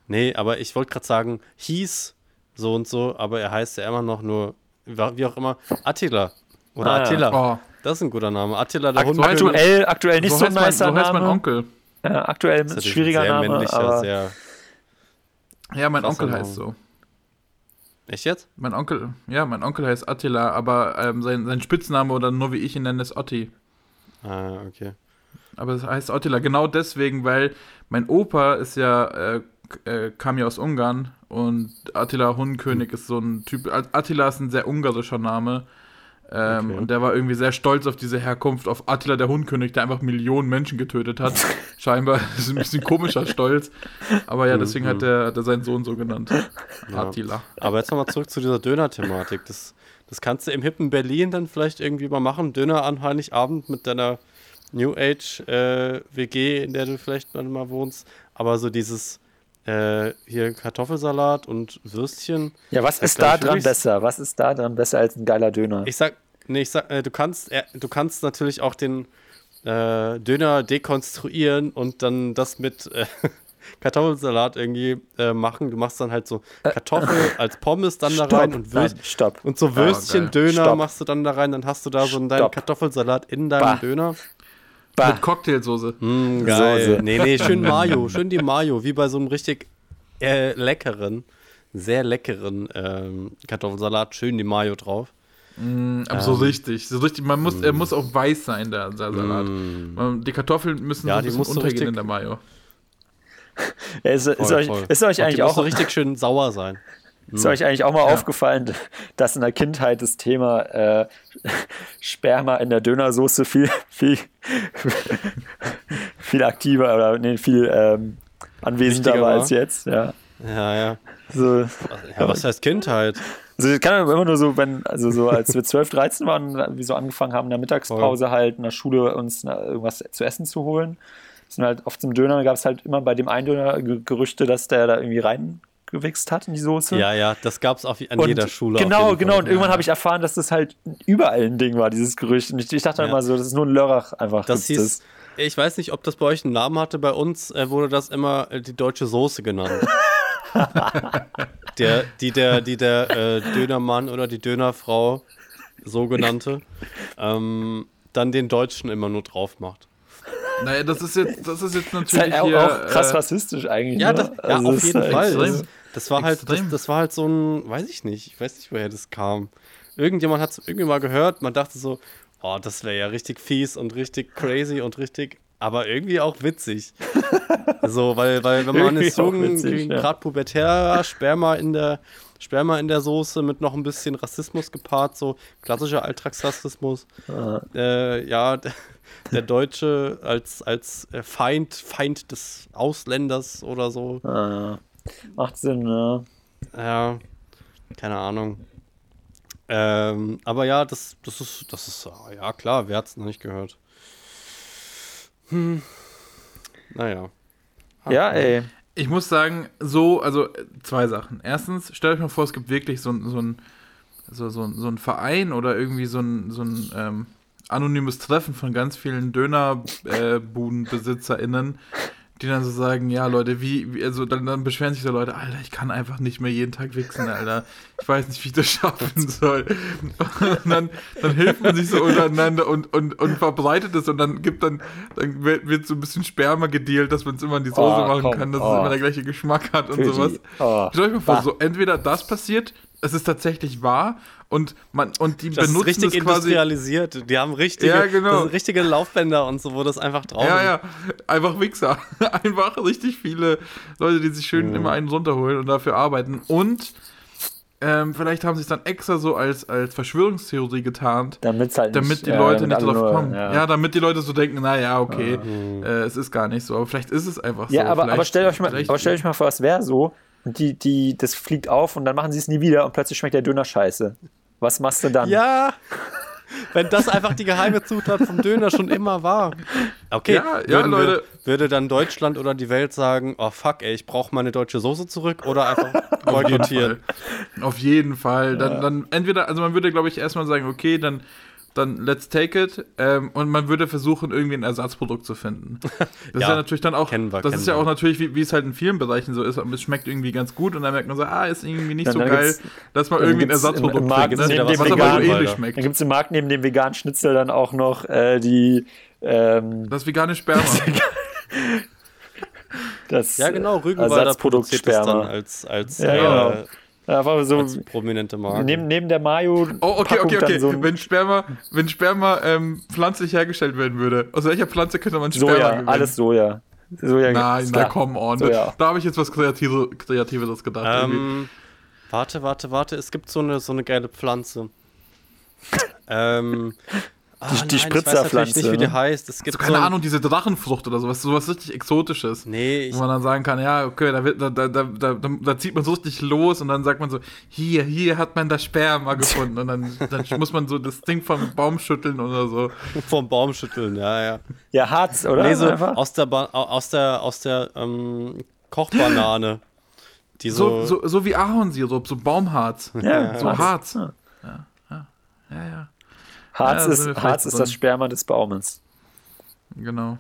nee, aber ich wollte gerade sagen, hieß so und so, aber er heißt ja immer noch nur, wie auch immer, Attila. Oder Ah, ja. Attila. Oh, Das ist ein guter Name. Attila der Aktuell- Hundkönig. Aktuell, aktuell nicht so, so, ein mein, nicer so heißt mein Name. Onkel. Ja, aktuell Das ein schwieriger ein sehr Name, männlicher, aber sehr. Ja, mein Onkel Name. heißt so. Echt jetzt? Mein Onkel, ja, mein Onkel heißt Attila, aber ähm, sein, sein Spitzname oder nur wie ich ihn nenne, ist Otti. Ah, okay. Aber es heißt Attila genau deswegen, weil mein Opa ist ja, äh, äh, kam ja aus Ungarn und Attila Hundkönig ist so ein Typ. Attila ist ein sehr ungarischer Name. Ähm, Okay. Und der war irgendwie sehr stolz auf diese Herkunft, auf Attila der Hundkönig, der einfach Millionen Menschen getötet hat. Scheinbar das ist ein bisschen komischer Stolz. Aber ja, deswegen hat er, hat er seinen Sohn so genannt. Ja. Attila. Aber jetzt nochmal zurück zu dieser Döner-Thematik. Das, das kannst du im hippen Berlin dann vielleicht irgendwie mal machen. Döner an Heiligabend mit deiner New Age äh, WG, in der du vielleicht mal wohnst. Aber so dieses äh, hier Kartoffelsalat und Würstchen. ja, was Das ist da dran besser? Was ist da dran besser als ein geiler Döner? Ich sag, nee, ich sag, äh, du kannst, äh, du kannst natürlich auch den äh, Döner dekonstruieren und dann das mit äh, Kartoffelsalat irgendwie äh, machen. Du machst dann halt so Kartoffel als Pommes dann da rein und Würst Nein, stopp. und so Würstchen-Döner Stopp. machst du dann da rein, dann hast du da so deinen Stopp. Kartoffelsalat in deinem Bah. Döner. Bah. Mit Cocktailsoße. Mm, geil. Soße. Nee, nee, schön Mayo, schön die Mayo, wie bei so einem richtig äh, leckeren, sehr leckeren ähm, Kartoffelsalat, schön die Mayo drauf. Aber so richtig. So richtig. Man muss, er muss auch weiß sein, der, der Salat. Man, die Kartoffeln müssen Ja, so ein die bisschen untergehen richtig- in der Mayo. Ja, ist, ist, Voll, euch, voll. ist euch Und eigentlich auch so richtig schön sauer sein. Ist euch eigentlich auch mal aufgefallen, dass in der Kindheit das Thema äh, Sperma in der Dönersoße viel, viel, viel aktiver oder nee, viel ähm, anwesender Wichtiger war als jetzt? Ja. Ja, ja. So, Ja, was heißt Kindheit? Also ich kann immer nur so, wenn, also so als wir 12, 13 waren, wir so angefangen haben, in der Mittagspause halt in der Schule uns irgendwas zu essen zu holen. Sind halt oft zum Döner, gab es halt immer bei dem einen Döner Ge- Gerüchte, dass der da irgendwie reingewichst hat in die Soße. Ja, ja, das gab es an Und jeder Schule. Genau, genau. Fall. Und irgendwann habe ich erfahren, dass das halt überall ein Ding war, dieses Gerücht. Und ich, ich dachte Ja. immer so, das ist nur ein Lörrach einfach. Das hieß, ich weiß nicht, ob das bei euch einen Namen hatte. Bei uns äh, wurde das immer äh, die deutsche Soße genannt. der, die der, die der äh, Dönermann oder die Dönerfrau, sogenannte, ähm, dann den Deutschen immer nur drauf macht. Naja, das ist jetzt, das ist jetzt Das ist natürlich halt auch, hier. auch krass äh, rassistisch eigentlich. Ja, ne? das, ja Also auf jeden halt Fall. extrem. Das, war halt, das, das war halt so ein, weiß ich nicht, ich weiß nicht, woher das kam. Irgendjemand hat es irgendwie mal gehört, man dachte so, oh, das wäre ja richtig fies und richtig crazy und richtig, aber irgendwie auch witzig. so, weil, weil wenn man Irgendwie ist auch jung, witzig, ja. gerade pubertär, Sperma in der Sperma in der Soße mit noch ein bisschen Rassismus gepaart, so klassischer Alltagsrassismus. Äh, ja, der, Deutsche als, als äh, Feind, Feind des Ausländers oder so. Ah, macht Sinn, ne? Ja, keine Ahnung. Ähm, aber ja, das, das ist, das ist, äh, ja klar, wer hat es noch nicht gehört? Hm. Naja. Ja, ey. Ich muss sagen, so, also äh, zwei Sachen. Erstens, stellt euch mal vor, es gibt wirklich so, ein- so ein so, so, so ein Verein oder irgendwie so ein, so ein ähm, anonymes Treffen von ganz vielen Dönerbudenbesitzerinnen, die dann so sagen, ja Leute, wie, wie also dann, dann beschweren sich so Leute, Alter, ich kann einfach nicht mehr jeden Tag wichsen, Alter. Ich weiß nicht, wie ich das schaffen soll. Und dann, dann hilft man sich so untereinander und, und, und verbreitet es und dann gibt dann, dann wird, so ein bisschen Sperma gedealt, dass man es immer in die Soße Oh, machen komm, kann, dass oh. es immer der gleiche Geschmack hat und Für sowas. oh. Stell euch mal vor, Bah. so entweder das passiert, es ist tatsächlich wahr und man und die Das ist benutzen richtig das quasi. industrialisiert. Die haben richtige, Ja, genau. richtige Laufbänder und so, wo das einfach drauf Ja, ist. ja, einfach Wichser. Einfach richtig viele Leute, die sich schön immer einen runterholen und dafür arbeiten. Und ähm, vielleicht haben sie es dann extra so als, als Verschwörungstheorie getarnt, Damit halt damit nicht, die ja, Leute damit nicht drauf nur- kommen. Ja, Ja. damit die Leute so denken, naja, okay, äh, es ist gar nicht so. Aber vielleicht ist es einfach so. Ja, aber, aber stellt euch mal, aber stellt euch mal vor, es wäre so die, die, das fliegt auf und dann machen sie es nie wieder und plötzlich schmeckt der Döner scheiße. Was machst du dann? Ja, wenn das einfach die geheime Zutat vom Döner schon immer war. Okay, Ja, ja, würden Leute. Wir, würde dann Deutschland oder die Welt sagen, oh fuck, ey, ich brauche meine deutsche Soße zurück oder einfach Auf jeden boykottieren? Fall. Auf jeden Fall. Dann, dann entweder, also man würde, glaube ich, erstmal sagen, okay, dann, dann let's take it. Ähm, und man würde versuchen, irgendwie ein Ersatzprodukt zu finden. Das ist Ja, ja natürlich dann auch, wir, das ist ja wir. auch natürlich, wie, wie es halt in vielen Bereichen so ist, es schmeckt irgendwie ganz gut und dann merkt man so, ah, ist irgendwie nicht Dann- so dann geil, dass man irgendwie ein gibt's im- Ersatzprodukt im Markt neben ne? dem was aber so veganen- ähnlich schmeckt. Dann gibt es im Markt neben dem veganen Schnitzel dann auch noch äh, die ähm, Das vegane Sperma. das Ja, genau, Rügenwalder Ersatzprodukt produziert das dann Sperma. als, als, Ja, äh, genau. Einfach so als prominente Marke. neben, neben der Mayo. Oh, okay, Packung okay, dann okay. So ein wenn Sperma, wenn Sperma ähm, pflanzlich hergestellt werden würde, aus welcher Pflanze könnte man Sperma Soja, gewinnen? alles Soja. Soja Nein, na come on. Soja. Da habe ich jetzt was Kreative, Kreativeres gedacht. Ähm, warte, warte, warte. Es gibt so eine, so eine geile Pflanze. ähm, ah, Die- die nein, Ich weiß Spritzerpflanze, nicht, wie die ne? heißt. Es gibt so, keine so Ahnung, diese Drachenfrucht oder sowas, sowas richtig Exotisches. Nee, ich, Wo man dann sagen kann, ja, okay, da, wird, da, da, da, da, da zieht man so richtig los und dann sagt man so, hier, hier hat man das Sperma gefunden. Und dann, dann muss man so das Ding vom Baum schütteln oder so. vom Baum schütteln, ja, ja. Ja, Harz, oder? Nee, so Einfach? aus der, ba au- aus der, aus der ähm, Kochbanane. Die so, So, so, so wie Ahornsirup, so Baumharz. ja, so Harz. Harz. Ja. Ja, ja, Harz, Ja, ist, Harz ist das Sperma des Baumes. genau.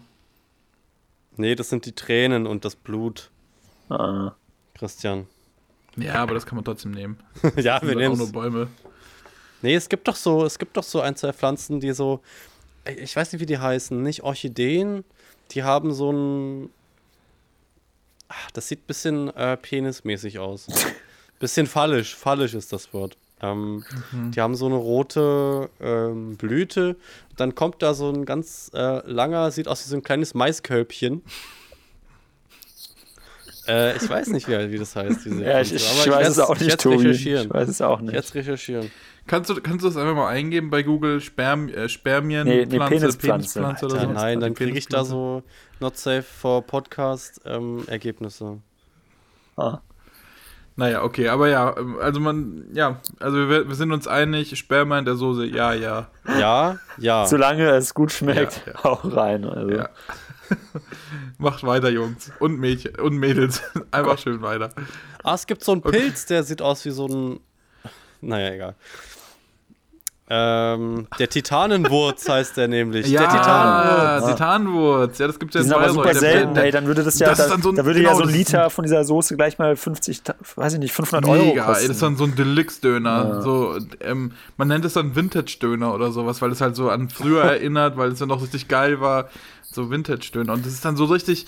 Nee, das sind die Tränen und das Blut, Ah. Christian. Ja, aber das kann man trotzdem nehmen. ja, Das wir sind nehmen auch nur es. Bäume. Nee, es gibt doch so, es gibt doch so ein, zwei Pflanzen, die so, ich weiß nicht, wie die heißen, nicht Orchideen, die haben so ein, ach, das sieht ein bisschen äh, penismäßig aus. bisschen fallisch, fallisch ist das Wort. Ähm, Die haben so eine rote ähm, Blüte, dann kommt da so ein ganz äh, langer, sieht aus wie so ein kleines Maiskölbchen. Äh, ich weiß nicht, wie, wie das heißt. Diese Ja, ich, Pflanze, ich, aber weiß es auch ich nicht, Tobi. recherchieren. Ich weiß es auch Ich nicht. jetzt recherchieren. Kannst du, kannst du das einfach mal eingeben bei Google? Sperm, äh, Spermien, Nee, nee, Pflanze, Penispflanze. Penispflanze oder so? nein, dann kriege ich da so Not Safe for Podcast ähm, Ergebnisse. Ah. Naja, okay, aber ja, ähm, also man, ja, also wir, wir sind uns einig, Sperma in der Soße, ja, ja. Ja, ja. Solange es gut schmeckt, Ja, ja. auch rein. Also. Ja. Macht weiter, Jungs. Und Mädchen und Mädels. Einfach schön weiter. Ah, es gibt so einen Pilz, der sieht aus wie so ein. Naja, egal. Ähm, der Titanenwurz heißt der nämlich. der Titanenwurz. Titanenwurz. Ja, das gibt's ja Die in sind aber super Der- selten, der- ey, dann würde das ja, das ist da, dann so ein- da würde genau, ja so ein das ist Liter von dieser Soße gleich mal 50, ta- weiß ich nicht, 500 Euro Mega, ey, kosten. das ist dann so ein Deluxe-Döner. So, ähm, man nennt es dann Vintage-Döner oder sowas, weil es halt so an früher erinnert, weil es dann noch richtig geil war. So Vintage-Döner. Und das ist dann so richtig.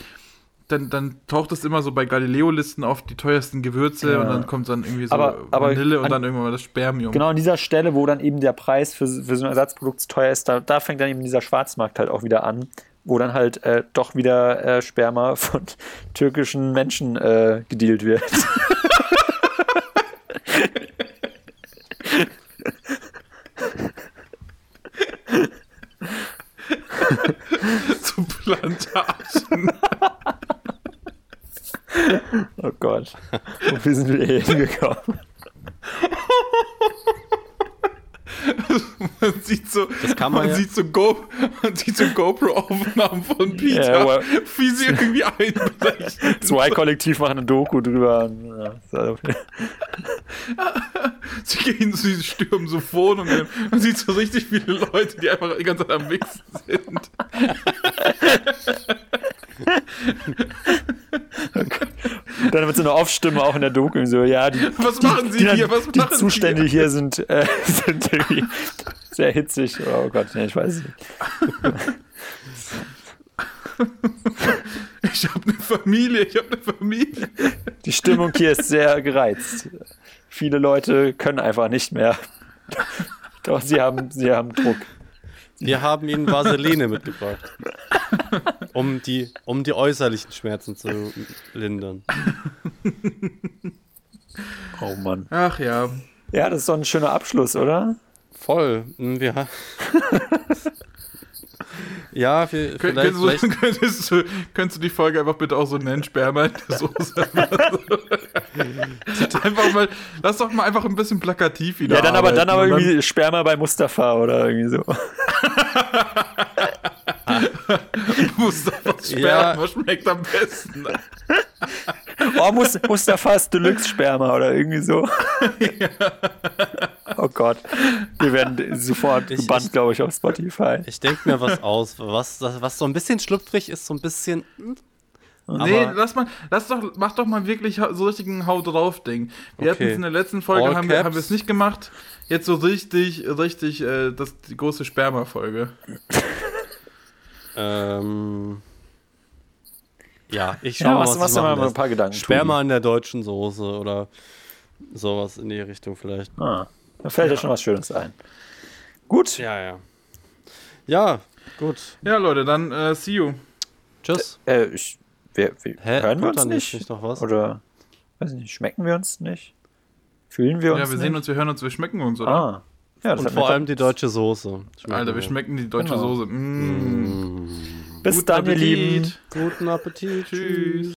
Dann, dann taucht es immer so bei Galileo-Listen auf die teuersten Gewürze Ja. und dann kommt dann irgendwie so Aber- aber Vanille und an- dann irgendwann mal das Spermium. Genau an dieser Stelle, wo dann eben der Preis für, für so ein Ersatzprodukt zu teuer ist, da, da fängt dann eben dieser Schwarzmarkt halt auch wieder an, wo dann halt äh, doch wieder äh, Sperma von türkischen Menschen äh, gedealt wird. So Plantagen. Oh Gott. Wofür sind wir hier hingekommen? Man sieht so, man ja- sieht so, Go, man sieht so GoPro-Aufnahmen von Peter, aber- wie sie irgendwie einbrechen. Zwei Kollektiv machen eine Doku drüber. Ja. Sie gehen, sie stürmen so Wohnungen. Man sieht so richtig viele Leute, die einfach die ganze Zeit am Wichsen sind. Dann wird so eine Off-Stimme auch in der Doku so, ja, die, Was machen Sie die, hier? Was die machen Sie Zustände hier? hier, sind, äh, sind irgendwie sehr hitzig. Oh Gott, nee, ich weiß es nicht. Ich habe eine Familie, ich habe eine Familie. Die Stimmung hier ist sehr gereizt. Viele Leute können einfach nicht mehr. Doch, sie haben, sie haben Druck. Wir haben Ihnen Vaseline mitgebracht. Um die, um die äußerlichen Schmerzen zu lindern. Oh Mann. Ach ja. Ja, das ist doch ein schöner Abschluss, oder? Voll. Wir ja, wir, Kön vielleicht, könntest, du, vielleicht, könntest, du, könntest du die Folge einfach bitte auch so nennen, Sperma in der Soße? einfach mal, lass doch mal einfach ein bisschen plakativ wieder Ja, dann aber, dann aber arbeiten und irgendwie Sperma bei Mustafa oder irgendwie so. Mustafa Sperma schmeckt am besten. Oh, Mus Mustafas Deluxe Sperma oder irgendwie so. Oh Gott. Wir werden sofort Ich- gebannt, glaube ich, auf Spotify. ich denke mir was aus, was, was so ein bisschen schlüpfrig ist, so ein bisschen. hm, nee, aber- lass mal, lass doch, mach doch mal wirklich so richtig ein Hau drauf Ding. Wir Okay. hatten es in der letzten Folge, All haben wir, caps. haben wir es nicht gemacht. Jetzt so richtig, richtig, äh, das, die große Sperma-Folge. Ähm, ja, ich schau Ja, mal, was ich du mal ein paar Gedanken. Sperma in der deutschen Soße oder sowas in die Richtung vielleicht. Ah, da fällt ja. schon was Schönes ein. Gut. Ja, ja. Ja, gut. Ja, Leute, dann äh, see you. Tschüss. Äh, ich, wir, wir, Hä? hören wir uns da nicht? nicht noch was? Oder, weiß ich nicht, schmecken wir uns nicht? Fühlen wir uns Ja, wir nicht? sehen uns, wir hören uns, wir schmecken uns, oder? Ah. Ja, das Und vor allem die deutsche Soße. Schmecken Alter, wir schmecken die deutsche Genau. Soße. Mm. Bis Guten dann, ihr Appetit. Lieben. Guten Appetit. Tschüss.